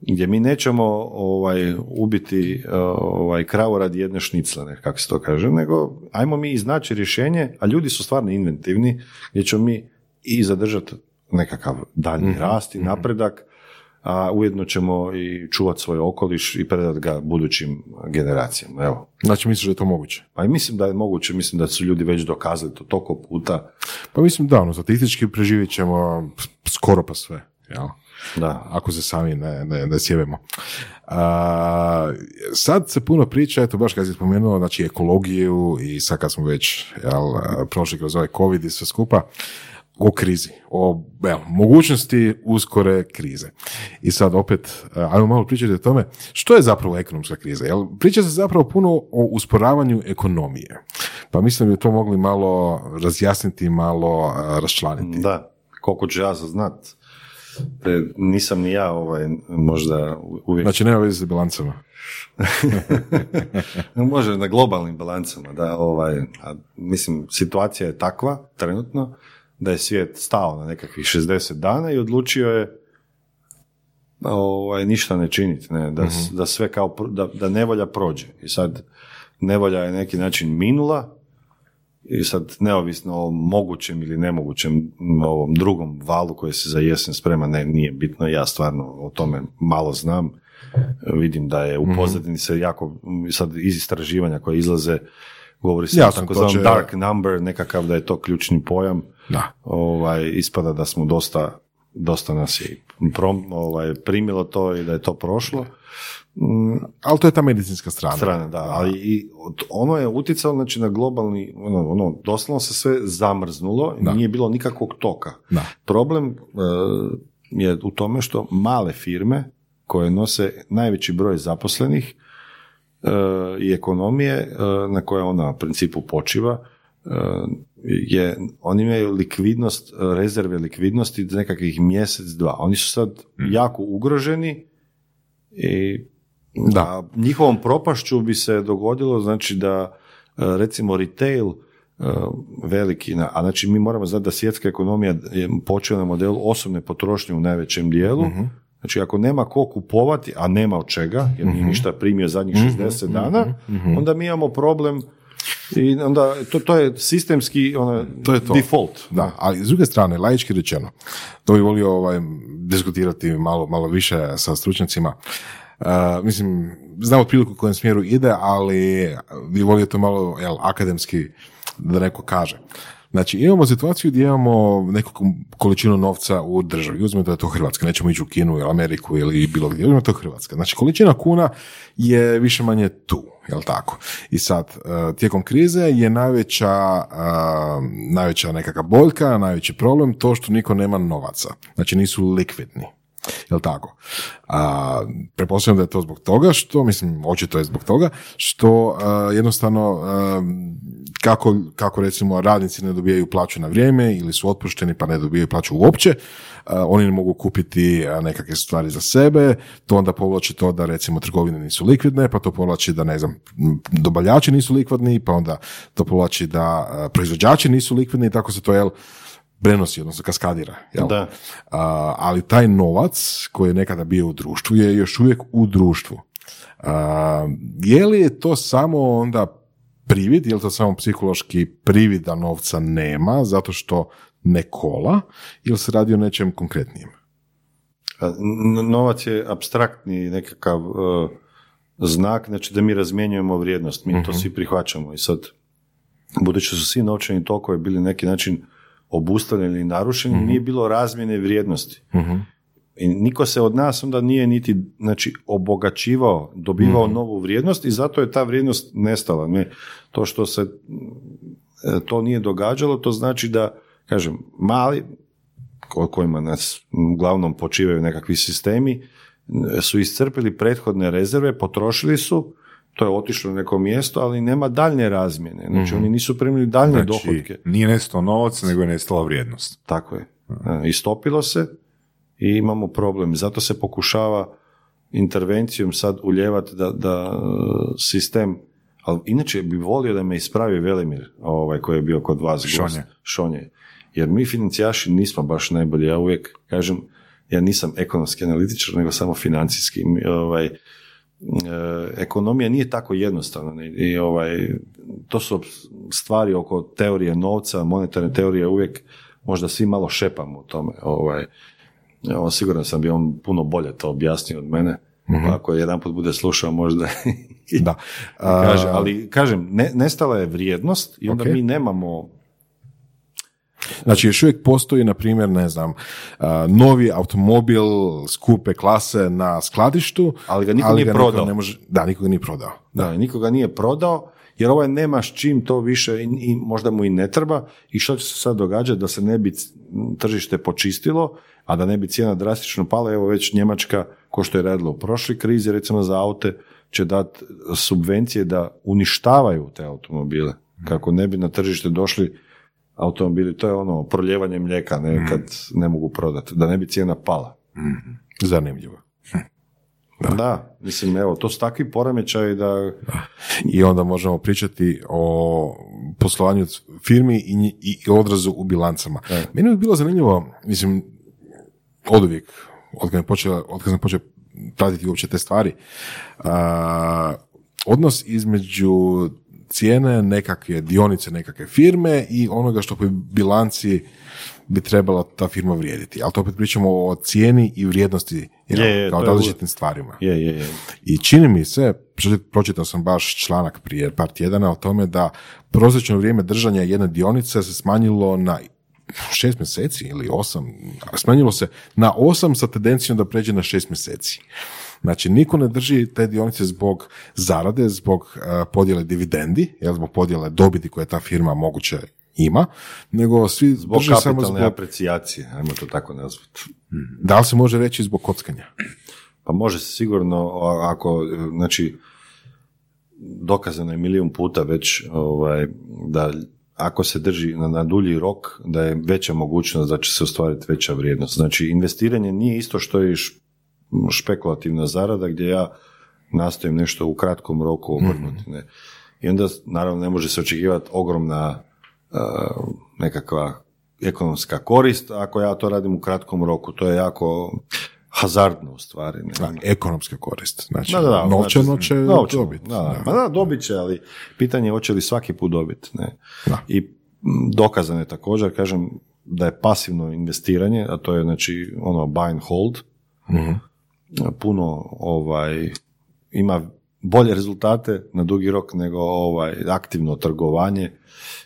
gdje mi nećemo ovaj, ubiti e, ovaj, kravu radi jedne šniclene, kako se to kaže, nego ajmo mi iznaći rješenje, a ljudi su stvarno inventivni, gdje ćemo mi i zadržati nekakav daljnji rast i napredak, a ujedno ćemo i čuvati svoj okoliš i predati ga budućim generacijama. Evo. Znači, misliš da je to moguće? Pa i mislim da je moguće, mislim da su ljudi već dokazali to toliko puta. Pa mislim da, ono, statistički preživjet ćemo skoro pa sve, jel? Da. Ako se sami ne, ne, ne sjebemo. A, sad se puno priča, eto baš kad si spomenuo, znači ekologiju i sad kad smo već jel, prošli kroz ovaj covid i sve skupa, o krizi, o evo, mogućnosti uskore krize. I sad opet, a, ajmo malo pričati o tome, što je zapravo ekonomska kriza? Jel, priča se zapravo puno o usporavanju ekonomije. Pa mislim da bi to mogli malo razjasniti, malo a, raščlaniti. Da, koliko ću ja znat. E, nisam ni ja ovaj, možda uvijek... Znači, nema veze s bilancama. Može na globalnim balancama, da, ovaj, a, mislim, situacija je takva, trenutno, da je svijet stao na nekakvih 60 dana i odlučio je ovaj, ništa ne činiti, ne, da, s- da sve kao, da, da nevolja prođe. I sad, nevolja je na neki način minula, i sad neovisno o mogućem ili nemogućem ovom drugom valu koji se za jesen sprema, ne, nije bitno, ja stvarno o tome malo znam, vidim da je u pozadini se jako, sad iz istraživanja koje izlaze, govori se Jasno, o to takozvanom će- dark number, nekakav da je to ključni pojam, Da. ovaj, ispada da smo dosta dosta nas je prom, ovaj, primilo to i da je to prošlo. Mm, Ali to je ta medicinska strana. strane, da, ali i ono je utjecalo znači, na globalni, ono, ono, doslovno se sve zamrznulo, Da. nije bilo nikakvog toka. Da. Problem e, je u tome što male firme koje nose najveći broj zaposlenih i ekonomije e, na koje ona u principu počiva, e, je, oni imaju likvidnost, rezerve likvidnosti za nekakvih mjesec, dva. Oni su sad jako ugroženi i Da. a njihovom propašću bi se dogodilo znači da e, recimo retail veliki, a znači mi moramo znati da svjetska ekonomija je počela na modelu osobne potrošnje u najvećem dijelu, znači ako nema ko kupovati, a nema od čega, jer nije ništa primio zadnjih 60 dana, onda mi imamo problem i onda to, to je sistemski ono, To je to. default. Da, ali s druge strane, laički rečeno, to bi volio ovaj, diskutirati malo, malo više sa stručnjacima. Uh, mislim, znam otprilike u kojem smjeru ide, ali bi volio to malo jel, akademski da neko kaže. Znači, imamo situaciju gdje imamo neku količinu novca u državi. Uzmemo da je to Hrvatska, nećemo ići u Kinu ili Ameriku ili bilo gdje. Je to Hrvatska. Znači, količina kuna je više manje tu, jel tako? I sad, uh, tijekom krize je najveća, uh, najveća nekakva boljka, najveći problem to što niko nema novaca. Znači, nisu likvidni. Jel tako? A, pretpostavljam da je to zbog toga što, mislim, očito je zbog toga, što a, jednostavno a, kako, kako recimo radnici ne dobijaju plaću na vrijeme ili su otpušteni pa ne dobijaju plaću uopće, a, oni ne mogu kupiti nekakve stvari za sebe, to onda povlači to da recimo trgovine nisu likvidne, pa to povlači da ne znam, dobavljači nisu likvidni, pa onda to povlači da proizvođači nisu likvidni i tako se to jel prenosi, odnosno kaskadira. Jel? Da. A, ali taj novac koji je nekada bio u društvu je još uvijek u društvu. A, je li je to samo onda privid, je li to samo psihološki privid da novca nema zato što ne kola ili se radi o nečem konkretnijem? Novac je abstraktni nekakav e, znak, znači da mi razmjenjujemo vrijednost, mi to svi prihvaćamo i sad, budući su svi novčani tokovi bili neki način obustavljeni ili narušeni, nije bilo razmjene vrijednosti. I niko se od nas onda nije niti znači, obogaćivao, dobivao novu vrijednost i zato je ta vrijednost nestala. Ne, to što se e, to nije događalo, to znači da, kažem, mali, o kojima nas uglavnom počivaju nekakvi sistemi, su iscrpili prethodne rezerve, potrošili su, to je otišlo na neko mjesto, ali nema daljnje razmjene. Znači, oni nisu primili daljnje Znači, dohotke. nije nestao novac, nego je nestala vrijednost. Tako je. E, Istopilo se i imamo problem. Zato se pokušava intervencijom sad uljevati da, da e, sistem, ali inače bi volio da me ispravi Velimir, ovaj koji je bio kod vas. gost. Šonje. Šonje. Jer mi financijaši nismo baš najbolji. Ja uvijek kažem, ja nisam ekonomski analitičar, nego samo financijski. Ovaj, ekonomija nije tako jednostavna i ovaj, to su stvari oko teorije novca, monetarne teorije uvijek možda svi malo šepamo u tome. Ovaj, evo, siguran sam bi on puno bolje to objasnio od mene. Pa ako jedan put bude slušao možda i Da. kaže, ali kažem, ne, nestala je vrijednost i onda Ok. mi nemamo Znači, još uvijek postoji, na primjer, ne znam, novi automobil skupe klase na skladištu, Ali ga niko nije prodao. Ne može, da, niko ga nije prodao. Da, nikoga nije prodao, jer ovaj nema s čim to više i, i možda mu i ne treba i što će se sad događati da se ne bi tržište počistilo, a da ne bi cijena drastično pala, evo već Njemačka, ko što je radila u prošloj krizi, recimo za aute, će dati subvencije da uništavaju te automobile, kako ne bi na tržište došli automobili, to je ono proljevanje mlijeka, ne, kad ne mogu prodati, da ne bi cijena pala. Zanimljivo. Da. mislim, evo, to su takvi poremećaji da I onda možemo pričati o poslovanju firmi i, i odrazu u bilancama. Meni bi bilo zanimljivo, mislim, od uvijek, od kad, počeo, od kad sam počeo pratiti uopće te stvari, a, odnos između cijene nekakve dionice nekakve firme i onoga što po bilanci bi trebala ta firma vrijediti. Ali to opet pričamo o cijeni i vrijednosti Je, je, kao različitim stvarima. je, je, je. I čini mi se, proči- pročitao sam baš članak prije par tjedana o tome da prosječno vrijeme držanja jedne dionice se smanjilo na šest mjeseci ili osam, smanjilo se na osam sa tendencijom da pređe na šest mjeseci. Znači, niko ne drži te dionice zbog zarade, zbog uh, podjele dividendi, jel, zbog podjele dobiti koje ta firma moguće ima, nego svi Zbog drže samo kapitalne zbog... aprecijacije, ajmo to tako nazvati. Da li se može reći zbog kockanja? Pa može se sigurno, ako, znači, dokazano je milijun puta već ovaj, da ako se drži na, na dulji rok, da je veća mogućnost da će se ostvariti veća vrijednost. Znači, investiranje nije isto što je špekulativna zarada gdje ja nastojim nešto u kratkom roku obrnuti. Ne? I onda, naravno, ne može se očekivati ogromna uh, nekakva ekonomska korist ako ja to radim u kratkom roku. To je jako hazardno u stvari. Ne? Da, ekonomska korist. Znači, Da, da, da, novčano znači, će novčano, dobiti. Da, da. Da, dobit će, ali pitanje je hoće li svaki put dobiti. Ne? Da. I dokazano je također, kažem, da je pasivno investiranje, a to je znači ono buy and hold, Mhm. Puno ovaj, ima bolje rezultate na dugi rok nego ovaj aktivno trgovanje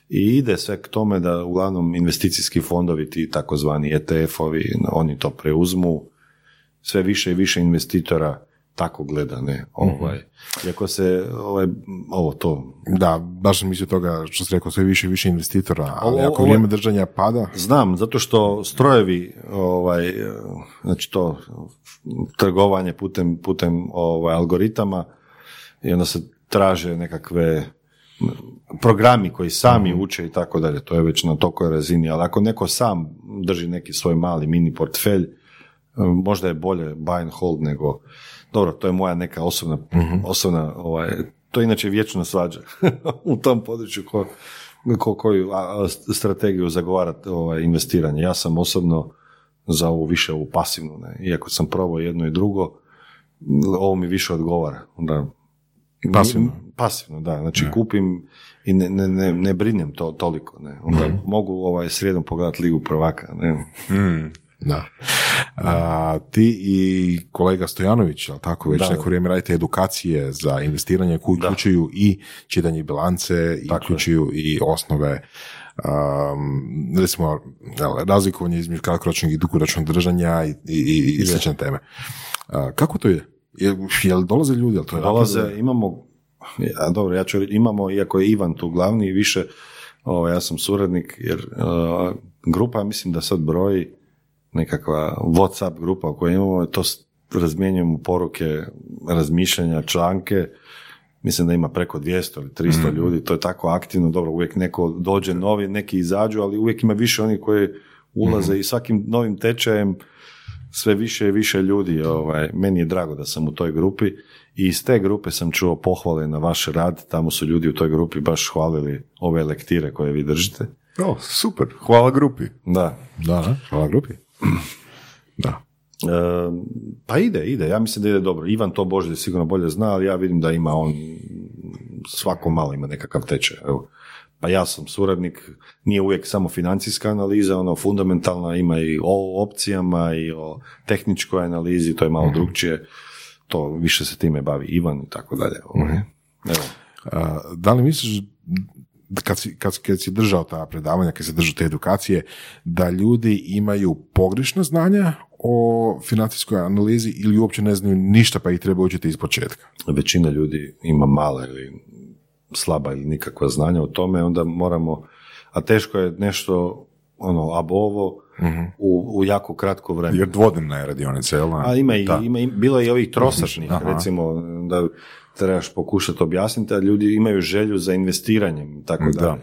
i ide sve k tome da uglavnom investicijski fondovi ti takozvani ETF-ovi oni to preuzmu. Sve više i više investitora tako gleda ne ovaj. Iako se ovaj ovo to Da, baš sam mislio toga što ste rekao, sve više i više investitora, ali Ovo- ako ovo- vrijeme držanja pada, Znam, zato što strojevi, ovaj, znači to trgovanje putem, putem ovaj, algoritama i onda se traže nekakve programi koji sami uče i tako dalje, to je već na tokoj razini, ali ako neko sam drži neki svoj mali mini portfelj, možda je bolje buy and hold nego, dobro, to je moja neka osobna, osobna ovaj, to je inače vječno svađa u tom području ko, ko, koju a, a, strategiju zagovarati ovaj, investiranje. Ja sam osobno za ovu više ovu pasivnu, ne? iako sam probao jedno i drugo, ovo mi više odgovara. Da, Pasivno? Pasivno, da. Znači kupim i ne, ne, ne, ne brinem to toliko. Ne? Onda mogu ovaj, srijedom pogledati Ligu prvaka. Ne? Da. A, ti i kolega Stojanović, jel tako, već Da. neko vrijeme radite edukacije za investiranje koje uključuju i čitanje bilance, i je. uključuju i osnove um, recimo razlikovanje između kratkoročnog i dugoročnog držanja i, i, i, i slične teme. A, kako to ide? Jel, jel dolaze ljudi? Jel to je Dolaze, imamo, a dobro, ja ću imamo, iako je Ivan tu glavni, više, ovo, ja sam suradnik, jer uh, grupa, mislim da sad broji nekakva Whatsapp grupa koju imamo, to razmjenjujemo poruke, razmišljanja, članke, mislim da ima preko 200 ili 300 ljudi, to je tako aktivno, dobro, uvijek neko dođe novi, neki izađu, ali uvijek ima više oni koji ulaze i svakim novim tečajem sve više i više ljudi. Ovaj, meni je drago da sam u toj grupi i iz te grupe sam čuo pohvale na vaš rad. Tamo su ljudi u toj grupi baš hvalili ove lektire koje vi držite. O, super, hvala grupi. Da, da, hvala grupi. Da. E, pa ide, ide. Ja mislim da ide dobro. Ivan to Božje sigurno bolje zna, ali ja vidim da ima on svako malo ima nekakav tečaj. Evo. Pa ja sam suradnik, nije uvijek samo financijska analiza, ono fundamentalna ima i o opcijama i o tehničkoj analizi, to je malo drugčije. To više se time bavi Ivan i tako dalje. Ovaj. Evo. A, da li misliš kad si, kad, kad si držao ta predavanja, kad si držao te edukacije, da ljudi imaju pogrešna znanja o financijskoj analizi ili uopće ne znaju ništa pa ih treba učiti iz početka? većina ljudi ima mala ili slaba ili nikakva znanja o tome, onda moramo, a teško je nešto ono abovo u, u jako kratko vremena. Jer dvodnevna je radionica, jel? A ima i, ima i- bilo je i ovih trosačnih, recimo, da trebaš pokušati objasniti, a ljudi imaju želju za investiranjem, i tako Da. da.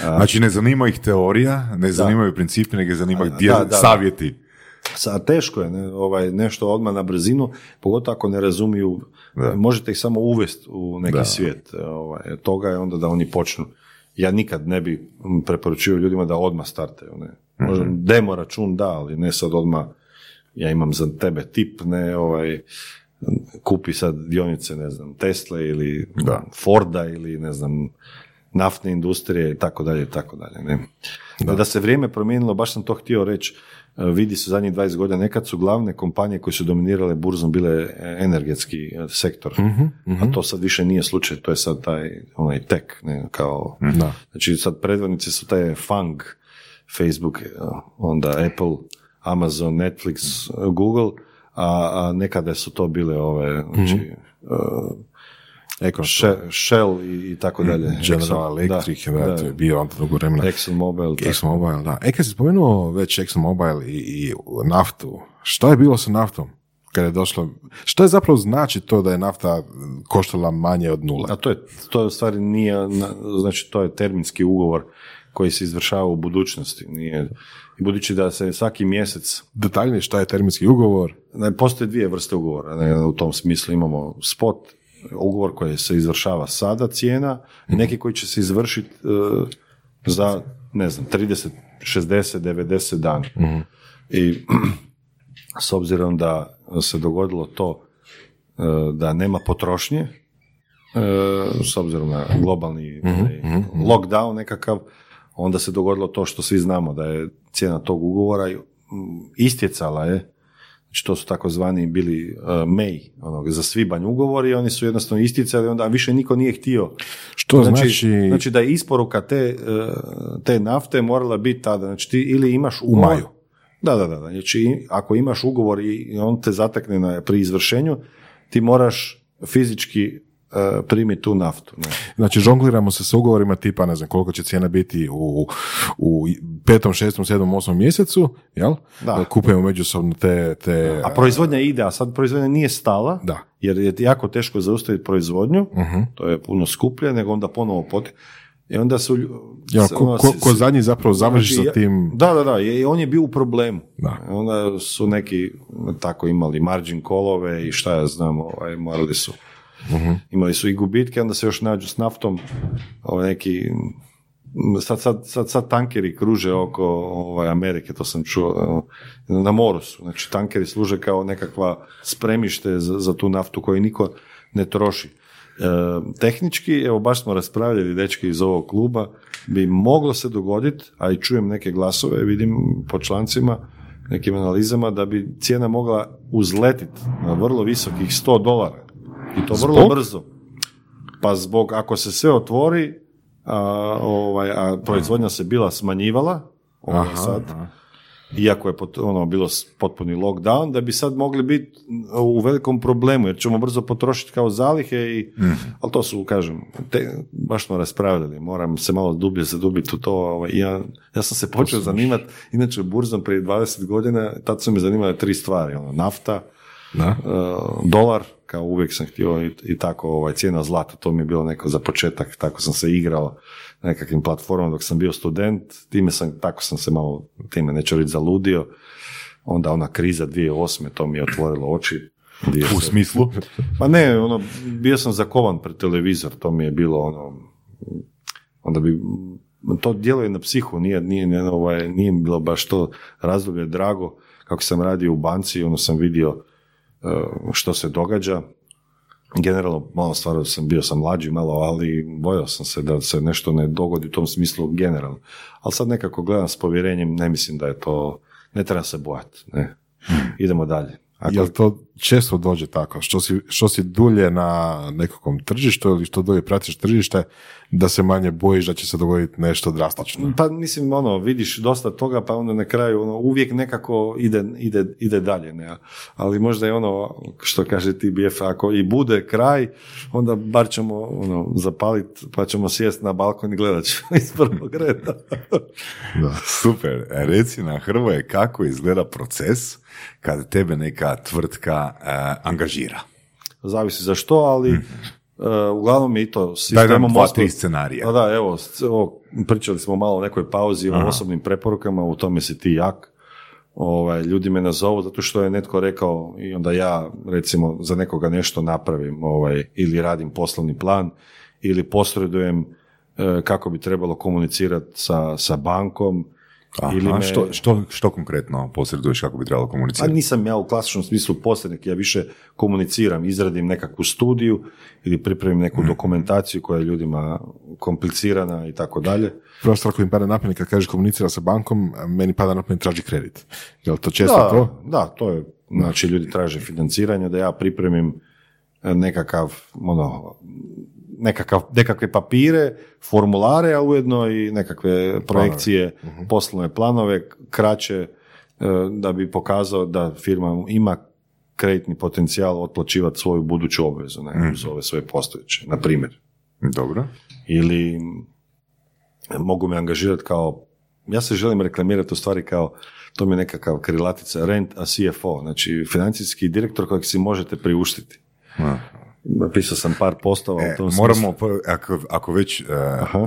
Znači, ne zanima ih teorija, ne zanimaju principi, nego ih zanima gdje da, da. savjeti. Sa, teško je ne, ovaj, nešto odmah na brzinu, pogotovo ako ne razumiju, Da. možete ih samo uvesti u neki Da. svijet. Ovaj, toga je onda da oni počnu. Ja nikad ne bi preporučio ljudima da odmah startaju. Ne. Možda Mhm. demo račun da, ali ne sad odmah ja imam za tebe tip, ne ovaj, kupi sad dionice, ne znam, Tesla ili Da. Forda ili ne znam, naftne industrije i tako dalje i tako dalje. Ne. Da. se vrijeme promijenilo, baš sam to htio reći, e, vidi se zadnjih 20 godina, nekad su glavne kompanije koje su dominirale burzom bile e, energetski e, sektor, a to sad više nije slučaj, to je sad taj onaj tek, ne, kao, Da. znači sad predvodnici su taj FANG, Facebook, onda Apple, Amazon, Netflix, Google, a, a nekada su to bile ove, znači, Mhm. uh, Shell i, i tako dalje. General Exxon, Electric, da, da, to je bio onda dugo vremena. Exxon Mobil. Exxon Mobil, da. E, kad si spomenuo već Exxon Mobil i, i naftu, šta je bilo sa naftom? Kad je došlo, što je zapravo znači to da je nafta koštala manje od nula? A to je, to je u stvari nije, na- znači to je terminski ugovor koji se izvršava u budućnosti. Nije, budući da se svaki mjesec, Detaljnije šta je terminski ugovor? ne, postoje dvije vrste ugovora, ne, u tom smislu imamo spot, ugovor koji se izvršava sada cijena i neki koji će se izvršiti e, za, ne znam, 30, 60, 90 dana. I s obzirom da se dogodilo to e, da nema potrošnje, e, s obzirom na globalni onaj, lockdown nekakav, onda se dogodilo to što svi znamo da je cijena tog ugovora mm, istjecala je, znači to su takozvani bili uh, May, onog, za svibanj ugovori, oni su jednostavno isticali, onda više niko nije htio. Što znači, znači- znači da je isporuka te, uh, te nafte morala biti tada, znači ti ili imaš U maju. da, da, da, da. Znači, ako imaš ugovor i on te zatekne na, pri izvršenju, ti moraš fizički uh, primiti tu naftu. Ne? Znači, žongliramo se s ugovorima tipa, ne znam, koliko će cijena biti u, u petom, šestom, sedmom, osmom mjesecu, jel? Da. Kupujemo međusobno te, te A proizvodnja ide, a sad proizvodnja nije stala, Da. jer je jako teško zaustaviti proizvodnju, Mhm. to je puno skuplje, nego onda ponovo pot... I onda su... Ja, ko, ono, ko, ko zadnji zapravo završi Znači, sa tim... Da, da, da, i on je bio u problemu. Da. Onda su neki tako imali margin kolove i šta ja znam, ovaj, morali su. Mhm. Imali su i gubitke, onda se još nađu s naftom, ovaj, neki Sad, sad, sad, sad tankeri kruže oko ovaj, Amerike, to sam čuo, eh, na moru su. Znači, tankeri služe kao nekakva spremište za, za tu naftu koju niko ne troši. E, tehnički, evo baš smo raspravljali dečki iz ovog kluba, bi moglo se dogoditi, a i čujem neke glasove, vidim po člancima, nekim analizama, da bi cijena mogla uzletiti na vrlo visokih 100 dolara. I to vrlo Zbog? brzo. Pa zbog, ako se sve otvori, a, ovaj, a proizvodnja se bila smanjivala, ovaj, Aha, sad, aha. iako je pot- ono bilo potpuni lockdown, da bi sad mogli biti u velikom problemu, jer ćemo brzo potrošiti kao zalihe, i, ali to su, kažem, te, baš smo raspravljali, moram se malo dublje zadubiti u to. Ovaj, ja, ja sam se počeo zanimati, inače burzom prije 20 godina, tad su me zanimale tri stvari, ono, nafta, Da. uh, dolar, kao uvijek sam htio i, i tako ovaj, cijena zlata, to mi je bilo neko za početak, tako sam se igrao na nekakvim platformama dok sam bio student, time sam, tako sam se malo, time neću reći zaludio, onda ona kriza 2008. to mi je otvorilo oči. U smislu? Pa ne, ono, bio sam zakovan pred televizor, to mi je bilo ono, onda bi, to djeluje na psihu, nije, nije, nije, ovaj, nije bilo baš to razdoblje drago, kako sam radio u banci, ono sam vidio što se događa, generalno, malo stvarno sam bio sam mlađi malo, ali bojao sam se da se nešto ne dogodi u tom smislu generalno. Ali sad nekako gledam s povjerenjem, ne mislim da je to, ne treba se bojati, ne. Idemo dalje. Ako, Jel to često dođe tako? Što si, što si dulje na nekakvom tržištu ili što dulje pratiš tržište, da se manje bojiš da će se dogoditi nešto drastično? Pa mislim, ono, vidiš dosta toga, pa onda na kraju ono, uvijek nekako ide, ide, ide dalje, ne? Ali možda je ono, što kaže TBF, ako i bude kraj, onda bar ćemo ono, zapaliti, pa ćemo sjesti na balkon i gledat ćemo iz prvog reda. Da. Super. E, Reci na Hrvoje kako izgleda proces kad tebe neka tvrtka e, angažira. Zavisi za što, ali uh, uglavnom je i to Daj nam dva, tri scenarija. Pa da, evo, pričali smo malo o nekoj pauzi, o osobnim preporukama, u tome si ti jak. Ovaj, ljudi me nazovu zato što je netko rekao i onda ja recimo za nekoga nešto napravim ovaj, ili radim poslovni plan ili posredujem e, kako bi trebalo komunicirati sa, sa bankom Aha, ili me, što, što, što konkretno posreduješ kako bi trebalo a komunicirati? nisam ja u klasičnom smislu posrednik, ja više komuniciram, izradim nekakvu studiju ili pripremim neku dokumentaciju koja je ljudima komplicirana i tako dalje. Prva stvar koja mi pada na pamet kad kažeš komunicira sa bankom, meni pada na pamet traži kredit. Jel to često da, to? Da, to je, znači ljudi traže financiranje, da ja pripremim nekakav, ono, nekakav, nekakve papire, formulare, a ujedno i nekakve projekcije, poslovne planove, kraće, e, da bi pokazao da firma ima kreditni potencijal otplaćivati svoju buduću obvezu, ne, uz ove svoje postojeće, na primjer. Dobro. Ili mogu me angažirati kao, ja se želim reklamirati u stvari kao, to mi je nekakav krilatica, rent a CFO, znači financijski direktor kojeg si možete priuštiti. Napisao sam par postova E, u tom moramo, ako, ako već e,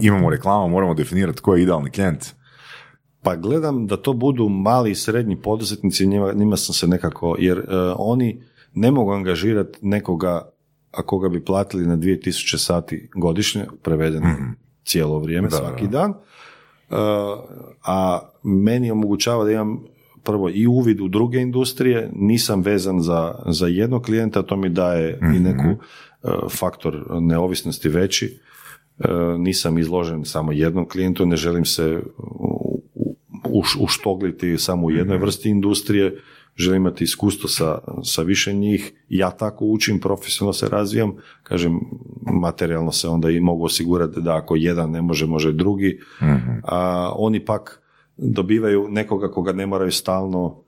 imamo reklamu, moramo definirati tko je idealni klijent. Pa gledam da to budu mali i srednji poduzetnici, njima, njima sam se nekako, jer e, oni ne mogu angažirati nekoga a koga bi platili na 2000 sati godišnje, prevedeno cijelo vrijeme, svaki dan, E, a meni omogućava da imam prvo i uvid u druge industrije, nisam vezan za, za jednog klijenta, to mi daje i neku e, faktor neovisnosti veći, E, nisam izložen samo jednom klijentu, ne želim se u- u- uš- uštogliti samo u jednoj vrsti industrije, želim imati iskustvo sa, sa više njih, ja tako učim, profesionalno se razvijam, kažem, materijalno se onda i mogu osigurati da ako jedan ne može, može drugi, a oni pak dobivaju nekoga koga ne moraju stalno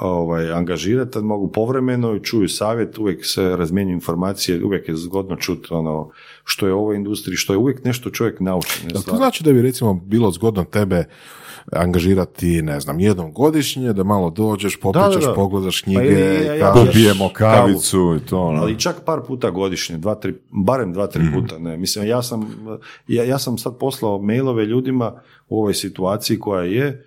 ovaj, angažirati, tad mogu povremeno i čuju savjet, uvijek se razmjenjuju informacije, uvijek je zgodno čuti ono što je u ovoj industriji, što je uvijek nešto čovjek nauči. Ne, to znači da bi recimo bilo zgodno tebe angažirati, ne znam, jednom godišnje, da malo dođeš, popričaš, Da, da, da. pogledaš Pa knjige, i- ja- ja- kažeš- Popijemo kavicu i to. ono. Ali čak par puta godišnje, dva, tri, barem dva, tri puta. Ne. Mislim, ja sam, ja, ja sam sad poslao mailove ljudima u ovoj situaciji koja je,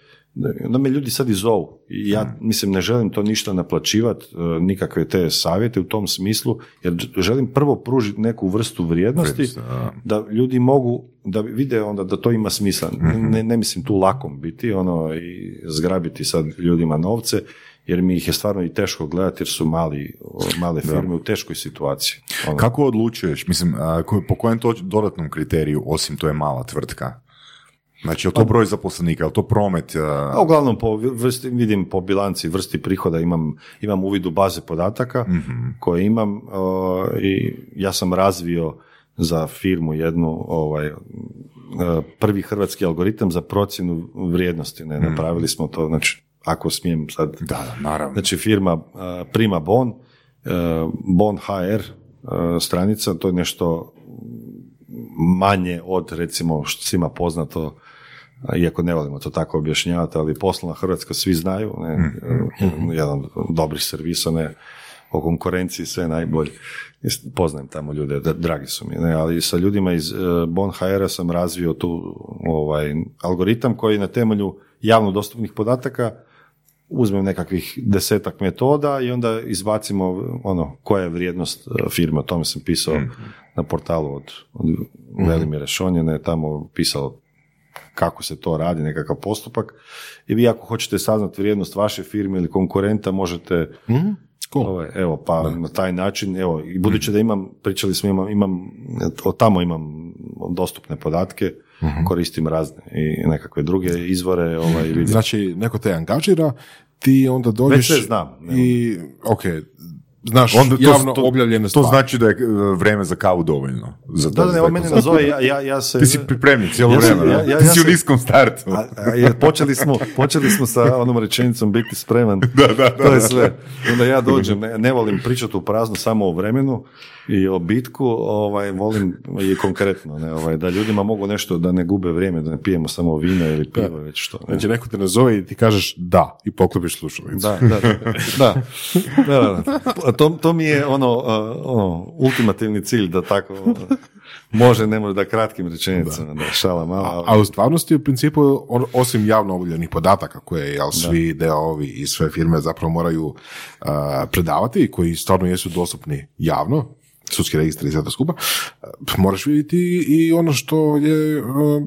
da me ljudi sad i zovu. I ja, mislim, ne želim to ništa naplaćivati, e, nikakve te savjete u tom smislu, jer želim prvo pružiti neku vrstu vrijednosti, Vrijednost, da. da ljudi mogu, da vide onda da to ima smisla. Mhm. Ne, ne mislim tu lakom biti, ono, i zgrabiti sad ljudima novce, jer mi ih je stvarno i teško gledati jer su mali, male firme u teškoj situaciji. Ono, Kako odlučuješ? Mislim, po kojem to dodatnom kriteriju, osim to je mala tvrtka? Znači, je to broj zaposlenika, je to promet? a, A uglavnom po vrsti, vidim po bilanci vrsti prihoda imam, imam uvid u baze podataka koje imam uh, i ja sam razvio za firmu jednu ovaj, uh, prvi hrvatski algoritam za procjenu vrijednosti. Ne, napravili smo to, znači ako smijem sad Da, da, naravno. Znači firma Prima Bon, Bon HR stranica, to je nešto manje od recimo što svima poznato, iako ne volimo to tako objašnjavati, ali poslovna Hrvatska svi znaju, ne, uh, jedan od dobrih servisa, ne, o konkurenciji sve najbolje. Poznajem tamo ljude, da, dragi su mi, ne, ali sa ljudima iz uh, Bon HR-a sam razvio tu ovaj, algoritam koji na temelju javno dostupnih podataka uzmem nekakvih desetak metoda i onda izbacimo ono koja je vrijednost e, firme. O tome sam pisao na portalu od, od Velimira Šonjene, je tamo pisao kako se to radi, nekakav postupak. I vi ako hoćete saznati vrijednost vaše firme ili konkurenta, možete Cool. Ovaj, evo, pa na taj način, evo, i budući da imam, pričali smo, imam, imam, od tamo imam dostupne podatke, koristim razne i nekakve druge izvore, ovaj, vidim. Znači, neko te angažira, ti onda dođeš Već sve znam, ne i, ok, znaš Onda to- javno to- objavljene To stvari. znači da je e, vreme za kavu dovoljno. Za, Da, da, ne, on mene nazove, ja, ja, ja se... Ti si pripremljen cijelo Ja vrijeme, ja- da? ja- Ti ja si u niskom startu. A, a, jer počeli smo, počeli smo sa onom rečenicom biti spreman. to je sve. Onda ja dođem, ne, ne volim pričati u prazno samo o vremenu i o bitku, ovaj, volim i konkretno, ne, ovaj, da ljudima mogu nešto, da ne gube vrijeme, da ne pijemo samo vino ili pivo, već što. Ne. Znači, neko te nazove i ti kažeš da i poklopiš slušalicu. Da, da, da, da, da, da. To, to mi je ono, uh, ono, ultimativni cilj da tako uh, može, ne može da kratkim rečenicama, da, šala mala. A u stvarnosti, u principu, on- osim javno objavljenih podataka koje jel, svi DAO-ovi i sve firme zapravo moraju a, predavati i koji stvarno jesu dostupni javno, sudski registri i sve to skupa, a, moraš vidjeti i ono što je a,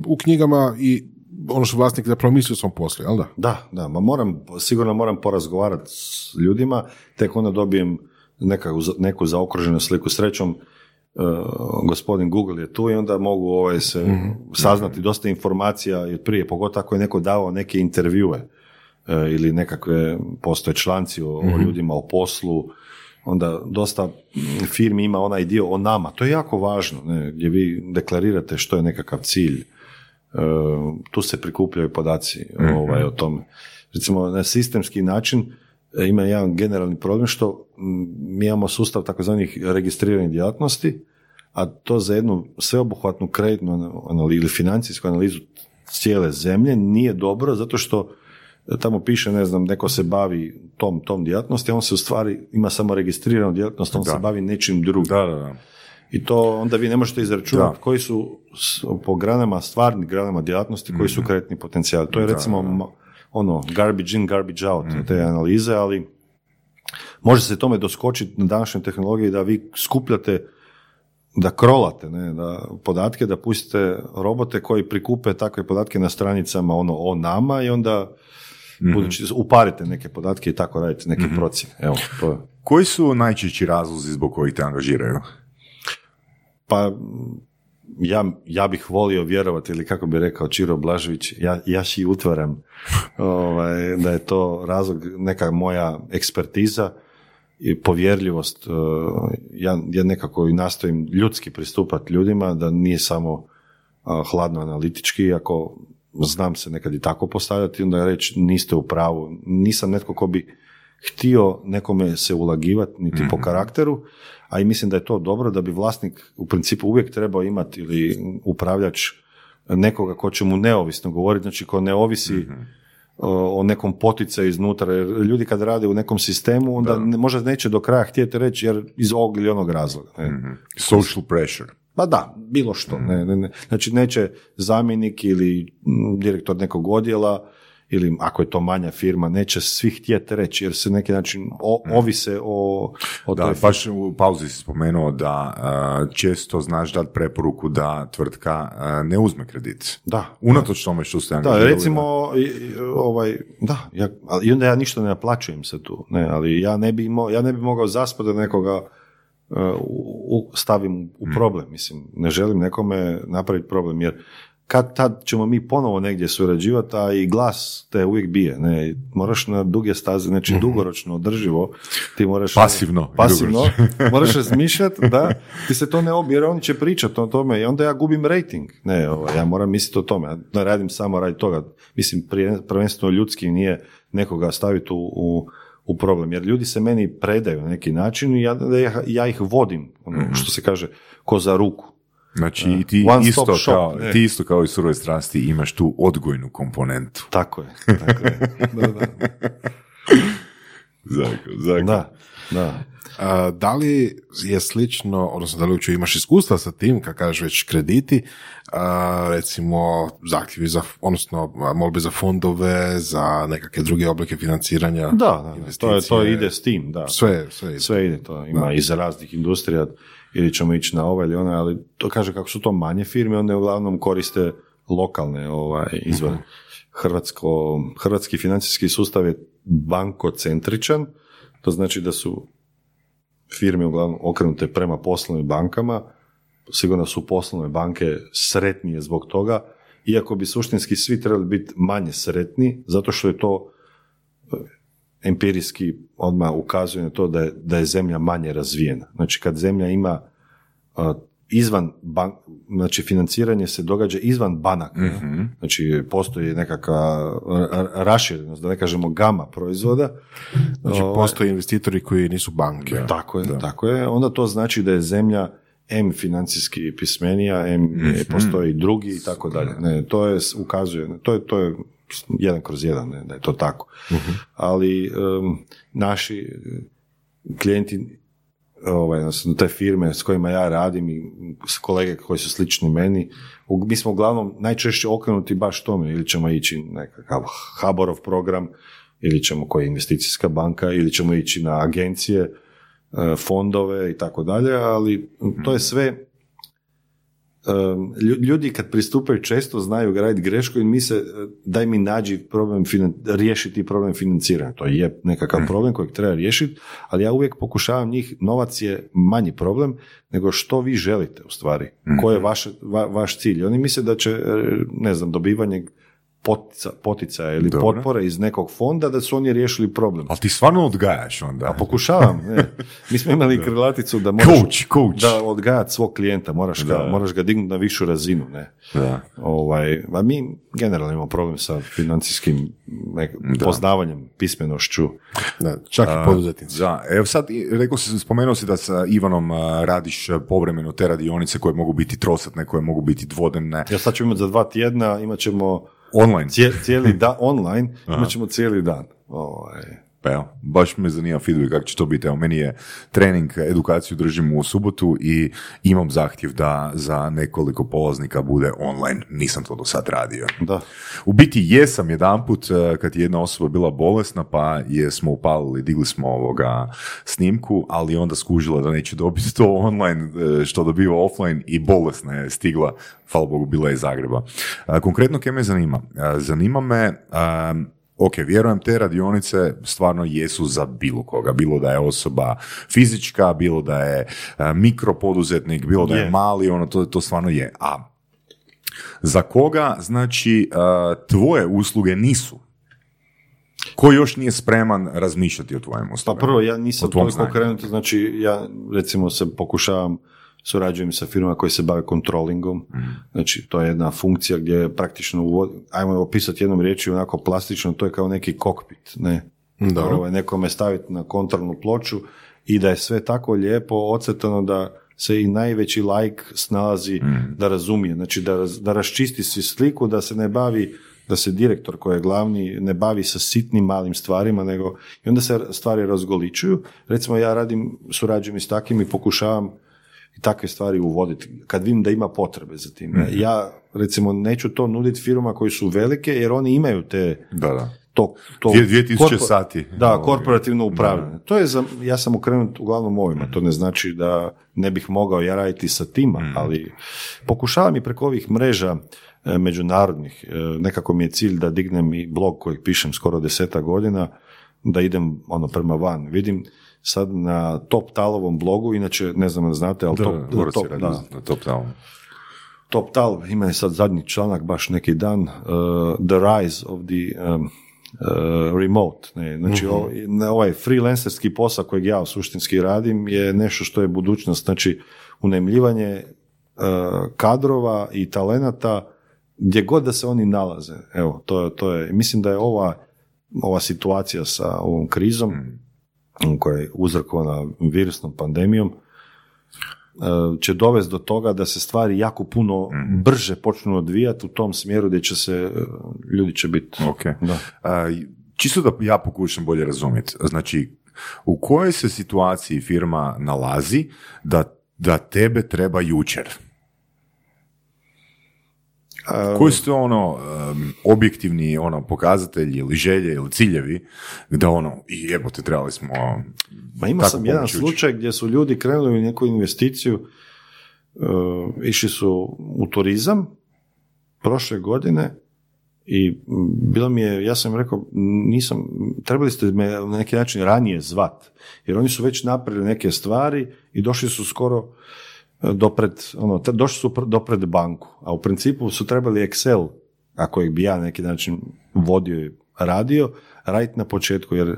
u knjigama i ono što vlasnik zapravo misli o svom poslu, jel da? Da, da, ma moram, sigurno moram porazgovarati s ljudima, tek onda dobijem neku, neku zaokruženu sliku. Srećom, uh, gospodin Google je tu i onda mogu ovaj, se saznati dosta informacija jer prije, pogotovo ako je neko dao neke intervjue uh, ili nekakve, postoje članci o, o ljudima, o poslu, onda dosta firmi ima onaj dio o nama. To je jako važno, ne, gdje vi deklarirate što je nekakav cilj. E, tu se prikupljaju podaci ovaj, o tome. Recimo, na sistemski način e, ima jedan generalni problem što mi imamo sustav takozvanih registriranih djelatnosti, a to za jednu sveobuhvatnu kreditnu analizu ili financijsku analizu cijele zemlje nije dobro zato što tamo piše, ne znam, neko se bavi tom, tom djelatnosti, a on se u stvari ima samo registriranu djelatnost, on se bavi nečim drugim. Da, da, da. I to onda vi ne možete izračunati koji su po granama, stvarnim granama djelatnosti, koji su mhm. kreditni potencijali. To je recimo ono, garbage in, garbage out, mm te analize, ali može se tome doskočiti na današnjoj tehnologiji da vi skupljate da krolate ne, da podatke, da pustite robote koji prikupe takve podatke na stranicama ono o nama i onda mm budući uparite neke podatke i tako radite neke mm procjene. Evo, to je. Koji su najčešći razlozi zbog kojih te angažiraju? Pa ja, ja bih volio vjerovati, ili kako bi rekao Čiro Blažević, ja, ja si utvaram ovaj, da je to razlog, neka moja ekspertiza i povjerljivost. Eh, ja, ja nekako i nastojim ljudski pristupati ljudima, da nije samo hladno analitički, ako znam se nekad i tako postavljati, onda reći niste u pravu. Nisam netko ko bi htio nekome se ulagivati, niti po mhm. karakteru, a i mislim da je to dobro, da bi vlasnik u principu uvijek trebao imati ili upravljač nekoga ko će mu neovisno govoriti, znači ko ne ovisi mhm. o, nekom poticaju iznutra, jer ljudi kad rade u nekom sistemu, onda ne, možda neće do kraja htjeti reći jer iz ovog ili onog razloga. mm Social pressure. Pa da, bilo što. Ne, ne, ne. Znači neće zamjenik ili direktor nekog odjela ili ako je to manja firma, neće svi htjeti reći jer se neki način ovise o, o da, baš u pauzi si spomenuo da često znaš dati preporuku da tvrtka ne uzme kredit. Da. Unatoč tome što ste Da, recimo, ovaj, da, ja, i onda ja ništa ne naplaćujem se tu, ne, ali ja ne bi, mo, ja ne bi mogao zaspati nekoga u, stavim u hmm. problem. Mislim, ne želim nekome napraviti problem, jer kad tad ćemo mi ponovo negdje surađivati, a i glas te uvijek bije. Ne? Moraš na duge staze, znači mhm. dugoročno održivo, ti moraš... Pasivno. Pasivno, moraš razmišljati da ti se to ne jer oni će pričati o tome i onda ja gubim rating. Ne, ovo, ja moram misliti o tome, ja radim samo radi toga. Mislim, prvenstveno ljudski nije nekoga staviti u, u u problem, jer ljudi se meni predaju na neki način i ja, ja ih vodim, ono, mhm. što se kaže, ko za ruku. Znači i ti isto, kao, ti isto kao i surove strasti imaš tu odgojnu komponentu. Tako je. Tako je. Da, da. Da, da. da li je slično, odnosno da li uopće imaš iskustva sa tim, kad kažeš već krediti, recimo zahtjevi za, odnosno molbe za fondove, za nekakve druge oblike financiranja? Da, da, to, je, to ide s tim, da. Sve, sve ide. Sve ide, to ima iz raznih industrija, ili ćemo ići na ovaj ili onaj, ali to kaže kako su to manje firme, onda uglavnom koriste lokalne ovaj, izvore. Mhm. Hrvatsko, hrvatski financijski sustav je bankocentričan, to znači da su firme uglavnom okrenute prema poslovnim bankama, sigurno su poslovne banke sretnije zbog toga, iako bi suštinski svi trebali biti manje sretni, zato što je to empirijski odmah ukazuje na to da je, da je zemlja manje razvijena. Znači kad zemlja ima izvan bank, znači financiranje se događa izvan banaka. mm Znači postoji nekakva raširenost, da ne kažemo gama proizvoda. Znači ovaj, postoje investitori koji nisu banke. Tako je, tako je. Onda to znači da je zemlja M financijski pismenija, M mm postoji drugi i tako dalje. Ne, to je ukazuje, to je, to je jedan kroz jedan, ne, da je to tako. Mhm. Ali naši klijenti ovaj, te firme s kojima ja radim i s kolege koji su slični meni, mi smo uglavnom najčešće okrenuti baš tome, ili ćemo ići nekakav Haborov program, ili ćemo koja je investicijska banka, ili ćemo ići na agencije, e, fondove i tako dalje, ali to je sve ljudi kad pristupaju često znaju graditi grešku i mi se, daj mi nađi problem, riješiti problem financiranja. To je nekakav problem kojeg treba riješiti, ali ja uvijek pokušavam njih, novac je manji problem nego što vi želite u stvari. Koji je vaš, vaš cilj? Oni misle da će, ne znam, dobivanje potica, poticaja ili Dobro. potpore iz nekog fonda da su oni riješili problem. Ali ti stvarno odgajaš onda. A pokušavam, ne. Mi smo imali krilaticu da moraš Coach, coach. da odgajati svog klijenta, moraš ga, Da. moraš ga dignuti na višu razinu, ne. Da. Ovaj, a mi generalno imamo problem sa financijskim nek- poznavanjem, pismenošću. Da, čak i poduzetnici. Da, evo sad, rekao si, spomenuo si da sa Ivanom radiš povremeno te radionice koje mogu biti trosatne, koje mogu biti dvodnevne, Ja sad ćemo imati za dva tjedna, imat ćemo online. cije- cijeli dan, online, imat ćemo cijeli dan. Ovaj, Pa evo, baš me zanima feedback kako će to biti. Evo, meni je trening, edukaciju držim u subotu i imam zahtjev da za nekoliko polaznika bude online. Nisam to do sad radio. da. U biti jesam jedanput eh, kad je jedna osoba bila bolesna pa je smo upalili, digli smo ovoga snimku, ali onda skužila da neće dobiti to online eh, što dobiva offline i bolesna je stigla, hvala Bogu bila je iz Zagreba. A, Konkretno kaj me zanima? Zanima me Ok, vjerujem te radionice stvarno jesu za bilo koga, bilo da je osoba fizička, bilo da je a, mikropoduzetnik, bilo da je, Je. mali, ono to, to stvarno je. A za koga, znači, a, tvoje usluge nisu? Ko još nije spreman razmišljati o tvojim Pa uslugama? prvo, ja nisam toliko okrenut, znači ja recimo se pokušavam, surađujem sa firmama koje se bave kontrolingom, znači to je jedna funkcija gdje praktično, uvod, ajmo je opisati jednom riječi onako plastično, to je kao neki kokpit, ne? Dobro. Ovaj, nekome staviti na kontrolnu ploču i da je sve tako lijepo ocrtano da se i najveći lajk snalazi da razumije, znači da, da raščisti si sliku, da se ne bavi da se direktor koji je glavni ne bavi sa sitnim malim stvarima, nego i onda se stvari razgoličuju. Recimo ja radim, surađujem i s takvim i pokušavam i takve stvari uvoditi, kad vidim da ima potrebe za tim. Ja recimo neću to nuditi firmama koji su velike, jer oni imaju te Da, da. to, to Dvije- dvije tisuće korpo- sati. Da, Ovaj, korporativno upravljanje. To je za, ja sam okrenut uglavnom ovima, to ne znači da ne bih mogao ja raditi sa tima, Mm. ali pokušavam i preko ovih mreža e, međunarodnih, e, nekako mi je cilj da dignem i blog koji pišem skoro deseta godina, da idem ono prema van. Vidim sad na Top Talovom blogu, inače ne znam da znate, ali Da, top, da, top, da, na top Town. Top Tal ima je sad zadnji članak baš neki dan uh, The Rise of the um, uh, Remote. Ne? Znači ovo- na ovaj freelancerski posao kojeg ja suštinski radim je nešto što je budućnost. Znači unemljivanje uh, kadrova i talenata gdje god da se oni nalaze. Evo, to, to je, mislim da je ova, ova situacija sa ovom krizom koja je uzrokovana virusnom pandemijom, e, će dovesti do toga da se stvari jako puno brže počnu odvijati u tom smjeru gdje će se, e, ljudi će biti. Ok. Da. A, čisto da ja pokušam bolje razumjeti. Znači, u kojoj se situaciji firma nalazi da, da tebe treba jučer? Koji su to ono um, objektivni ono pokazatelji ili želje ili ciljevi da ono i jebote trebali smo Ma ima tako sam jedan slučaj gdje su ljudi krenuli u neku investiciju, e, išli su u turizam prošle godine i bilo mi je, ja sam im rekao, nisam, trebali ste me na neki način ranije zvat, jer oni su već napravili neke stvari i došli su skoro dopred, ono, došli su pr- dopred banku, a u principu su trebali Excel, ako ih bi ja neki način vodio i radio, raditi na početku, jer e,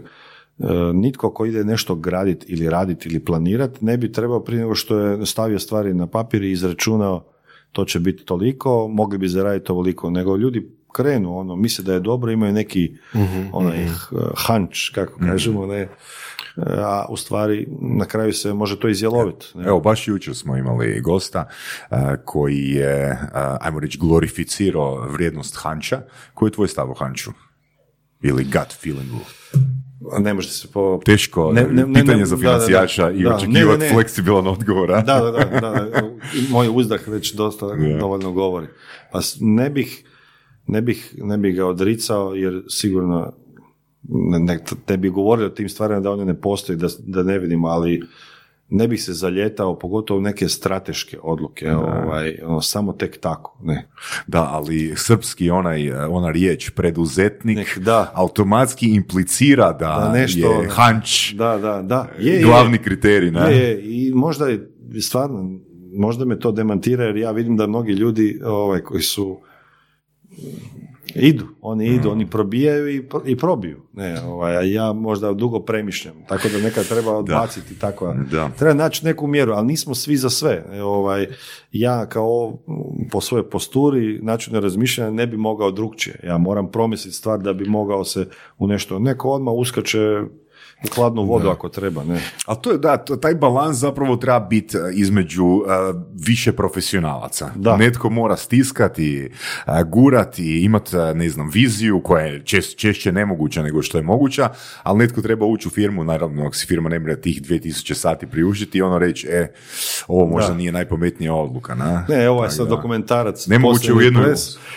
nitko ko ide nešto graditi ili raditi ili planirati ne bi trebao prije nego što je stavio stvari na papir i izračunao to će biti toliko, mogli bi zaraditi ovoliko, nego ljudi krenu, ono, misle da je dobro, imaju neki onaj h- hunch, kako kažemo, ne, a u stvari na kraju se može to izjeloviti. Evo, baš jučer smo imali gosta koji je, ajmo reći, glorificirao vrijednost hanča. Koji je tvoj stav o hanču? Ili gut feelingu? Ne može se po... Teško Ne, ne, ne, pitanje ne, za da, da, da. financijaša i očekivati fleksibilan odgovor. a? Da, da, da, da, moj uzdah već dosta dovoljno govori. Pa ne bih, ne bih, ne bih ga odricao jer sigurno ne, ne, bi govorio o tim stvarima da one ne postoji, da, da ne vidimo, ali ne bih se zaljetao, pogotovo neke strateške odluke, ovaj, ono, samo tek tako, ne. Da, ali srpski onaj, ona riječ preduzetnik Nek, da. automatski implicira da, Da nešto- je hanč Da, da, da. Je, je, glavni kriterij. Ne? Je, je, i možda je stvarno, možda me to demantira jer ja vidim da mnogi ljudi ovaj, koji su Idu, oni idu, oni probijaju i, i probiju. Ne, ovaj, ja možda dugo premišljam, tako da nekad treba odbaciti tako. Da. Treba naći neku mjeru, ali nismo svi za sve. E, ovaj, ja kao po svojoj posturi, načinu razmišljanja ne bi mogao drugčije. Ja moram promisliti stvar da bi mogao se u nešto, neko odmah uskače u hladnu vodu ako treba, ne. Ali to je, da, taj balans zapravo treba biti e, između uh, više profesionalaca. Da. Netko mora stiskati, uh, gurati, imati, ne znam, viziju koja je čest, češće nemoguća nego što je moguća, ali netko treba ući u firmu, naravno, ako si firma ne mora tih 2000 sati priužiti i ono reći, e, ovo možda Da. nije najpametnija odluka, na? Ne, ovo je Tako sad da. dokumentarac. Nemoguće u jednu.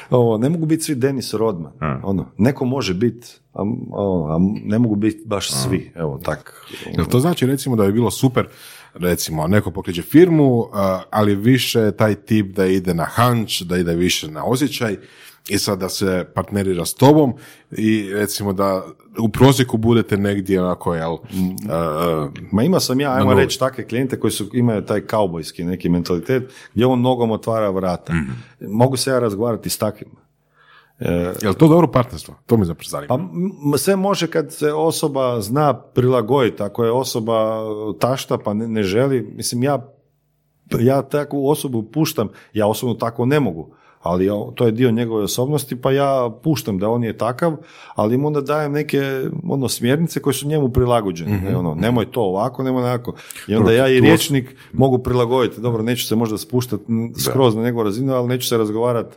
Ovo, ne mogu biti svi Denis Rodman. A. Ono, neko može biti, a, a, a ne mogu biti baš svi. Evo, tak. Jel to znači recimo da bi bilo super recimo neko pokreće firmu, ali više taj tip da ide na hunch, da ide više na osjećaj i sad da se partnerira s tobom i recimo da u prosjeku budete negdje onako, jel, uh, Ma ima sam ja, ajmo reći, takve klijente koji su, imaju taj kaubojski neki mentalitet gdje on nogom otvara vrata. Mhm. Mogu se ja razgovarati s takvim. E, jel to dobro partnerstvo? To mi zapravo zanima. Pa sve može kad se osoba zna prilagoditi. Ako je osoba tašta pa ne, ne želi, mislim ja, ja takvu osobu puštam, ja osobno tako ne mogu, ali to je dio njegove osobnosti pa ja puštam da on je takav, ali mu onda dajem neke ono, smjernice koje su njemu prilagođene. Ne, ono, nemoj to ovako, nemoj onako. I onda ja i riječnik mogu prilagoditi. Dobro, neću se možda spuštati skroz na njegovu razinu, ali neću se razgovarati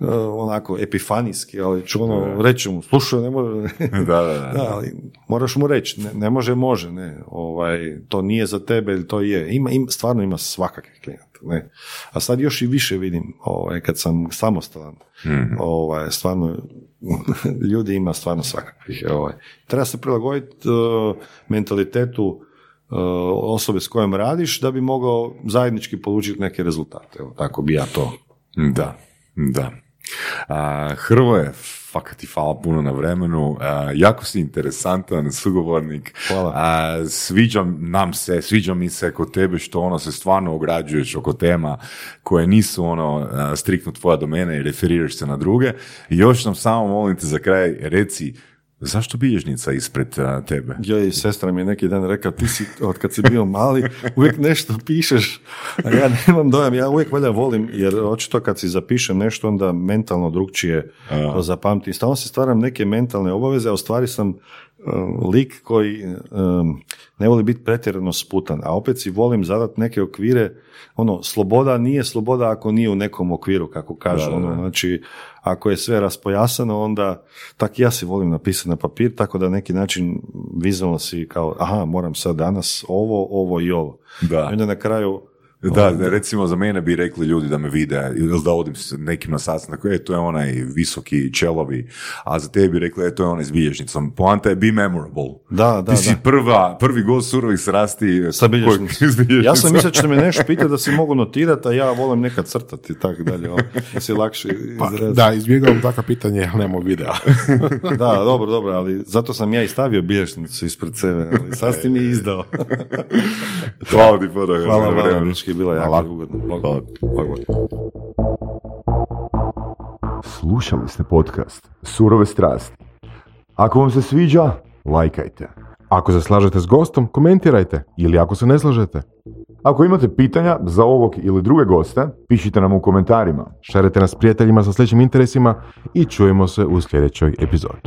e, onako epifanijski, ali ću ono reći mu, slušaj, ne može, Da, da, da. da, ali moraš mu reći, ne, ne može, može, ne, ovaj, to nije za tebe ili to je. Ima, ima, stvarno ima svakakvih klijenata, ne. A sad još i više vidim, ovaj, kad sam samostalan, ovaj, stvarno, ljudi ima stvarno svakakvih, ovaj. Treba se prilagoditi eh, mentalitetu eh, osobe s kojom radiš da bi mogao zajednički polučiti neke rezultate. Evo, tako bi ja to Da, da. A, Hrvoje, fakat ti hvala puno na vremenu, jako si interesantan sugovornik, Hvala. Sviđa nam se, sviđa mi se kod tebe što ono se stvarno ograđuješ oko tema koje nisu ono striktno tvoja domena i referiraš se na druge. I još nam samo molim te za kraj reci, zašto bilježnica ispred tebe? Joj, sestra mi je neki dan rekao, ti si, od kad si bio mali, uvijek nešto pišeš, a ja nemam dojam, ja uvijek valjda volim, jer očito kad si zapišem nešto, onda mentalno drugčije to zapamtim. Stalno se stvaram neke mentalne obaveze, a u stvari sam um, lik koji um, ne voli biti pretjerano sputan, a opet si volim zadat neke okvire, ono, sloboda nije sloboda ako nije u nekom okviru, kako kažu, ono, znači, ako je sve raspojasano, onda tak ja si volim napisati na papir, tako da na neki način vizualno si kao, aha, moram sad danas ovo, ovo i ovo. Da. I onda na kraju, Da, da, recimo za mene bi rekli ljudi da me vide ili da odim s nekim na sastanak, e, to je onaj visoki čelovi, a za tebi bi rekli, e, to je onaj s bilježnicom. Poanta je be memorable. Da, da, Ti si da. prva, prvi gost surovih srasti sa bilježnicom. Ja sam mislio da ćete me nešto pitati da si mogu notirati, a ja volim nekad crtati i tako dalje, ono, da si lakše Pa, izraziti. da, izbjegavam takva pitanja, ali nemamo videa. Da, dobro, dobro, ali zato sam ja i stavio bilježnicu ispred sebe, ali sad mi izdao. Hvala ti. Hvala vam, je jako Hvala. ugodno. Bog, bog, bog. Slušali ste podcast Surove strasti. Ako vam se sviđa, lajkajte. Ako se slažete s gostom, komentirajte. Ili ako se ne slažete, Ako imate pitanja za ovog ili druge goste, pišite nam u komentarima. šarite nas prijateljima sa sličnim interesima i čujemo se u sljedećoj epizodi.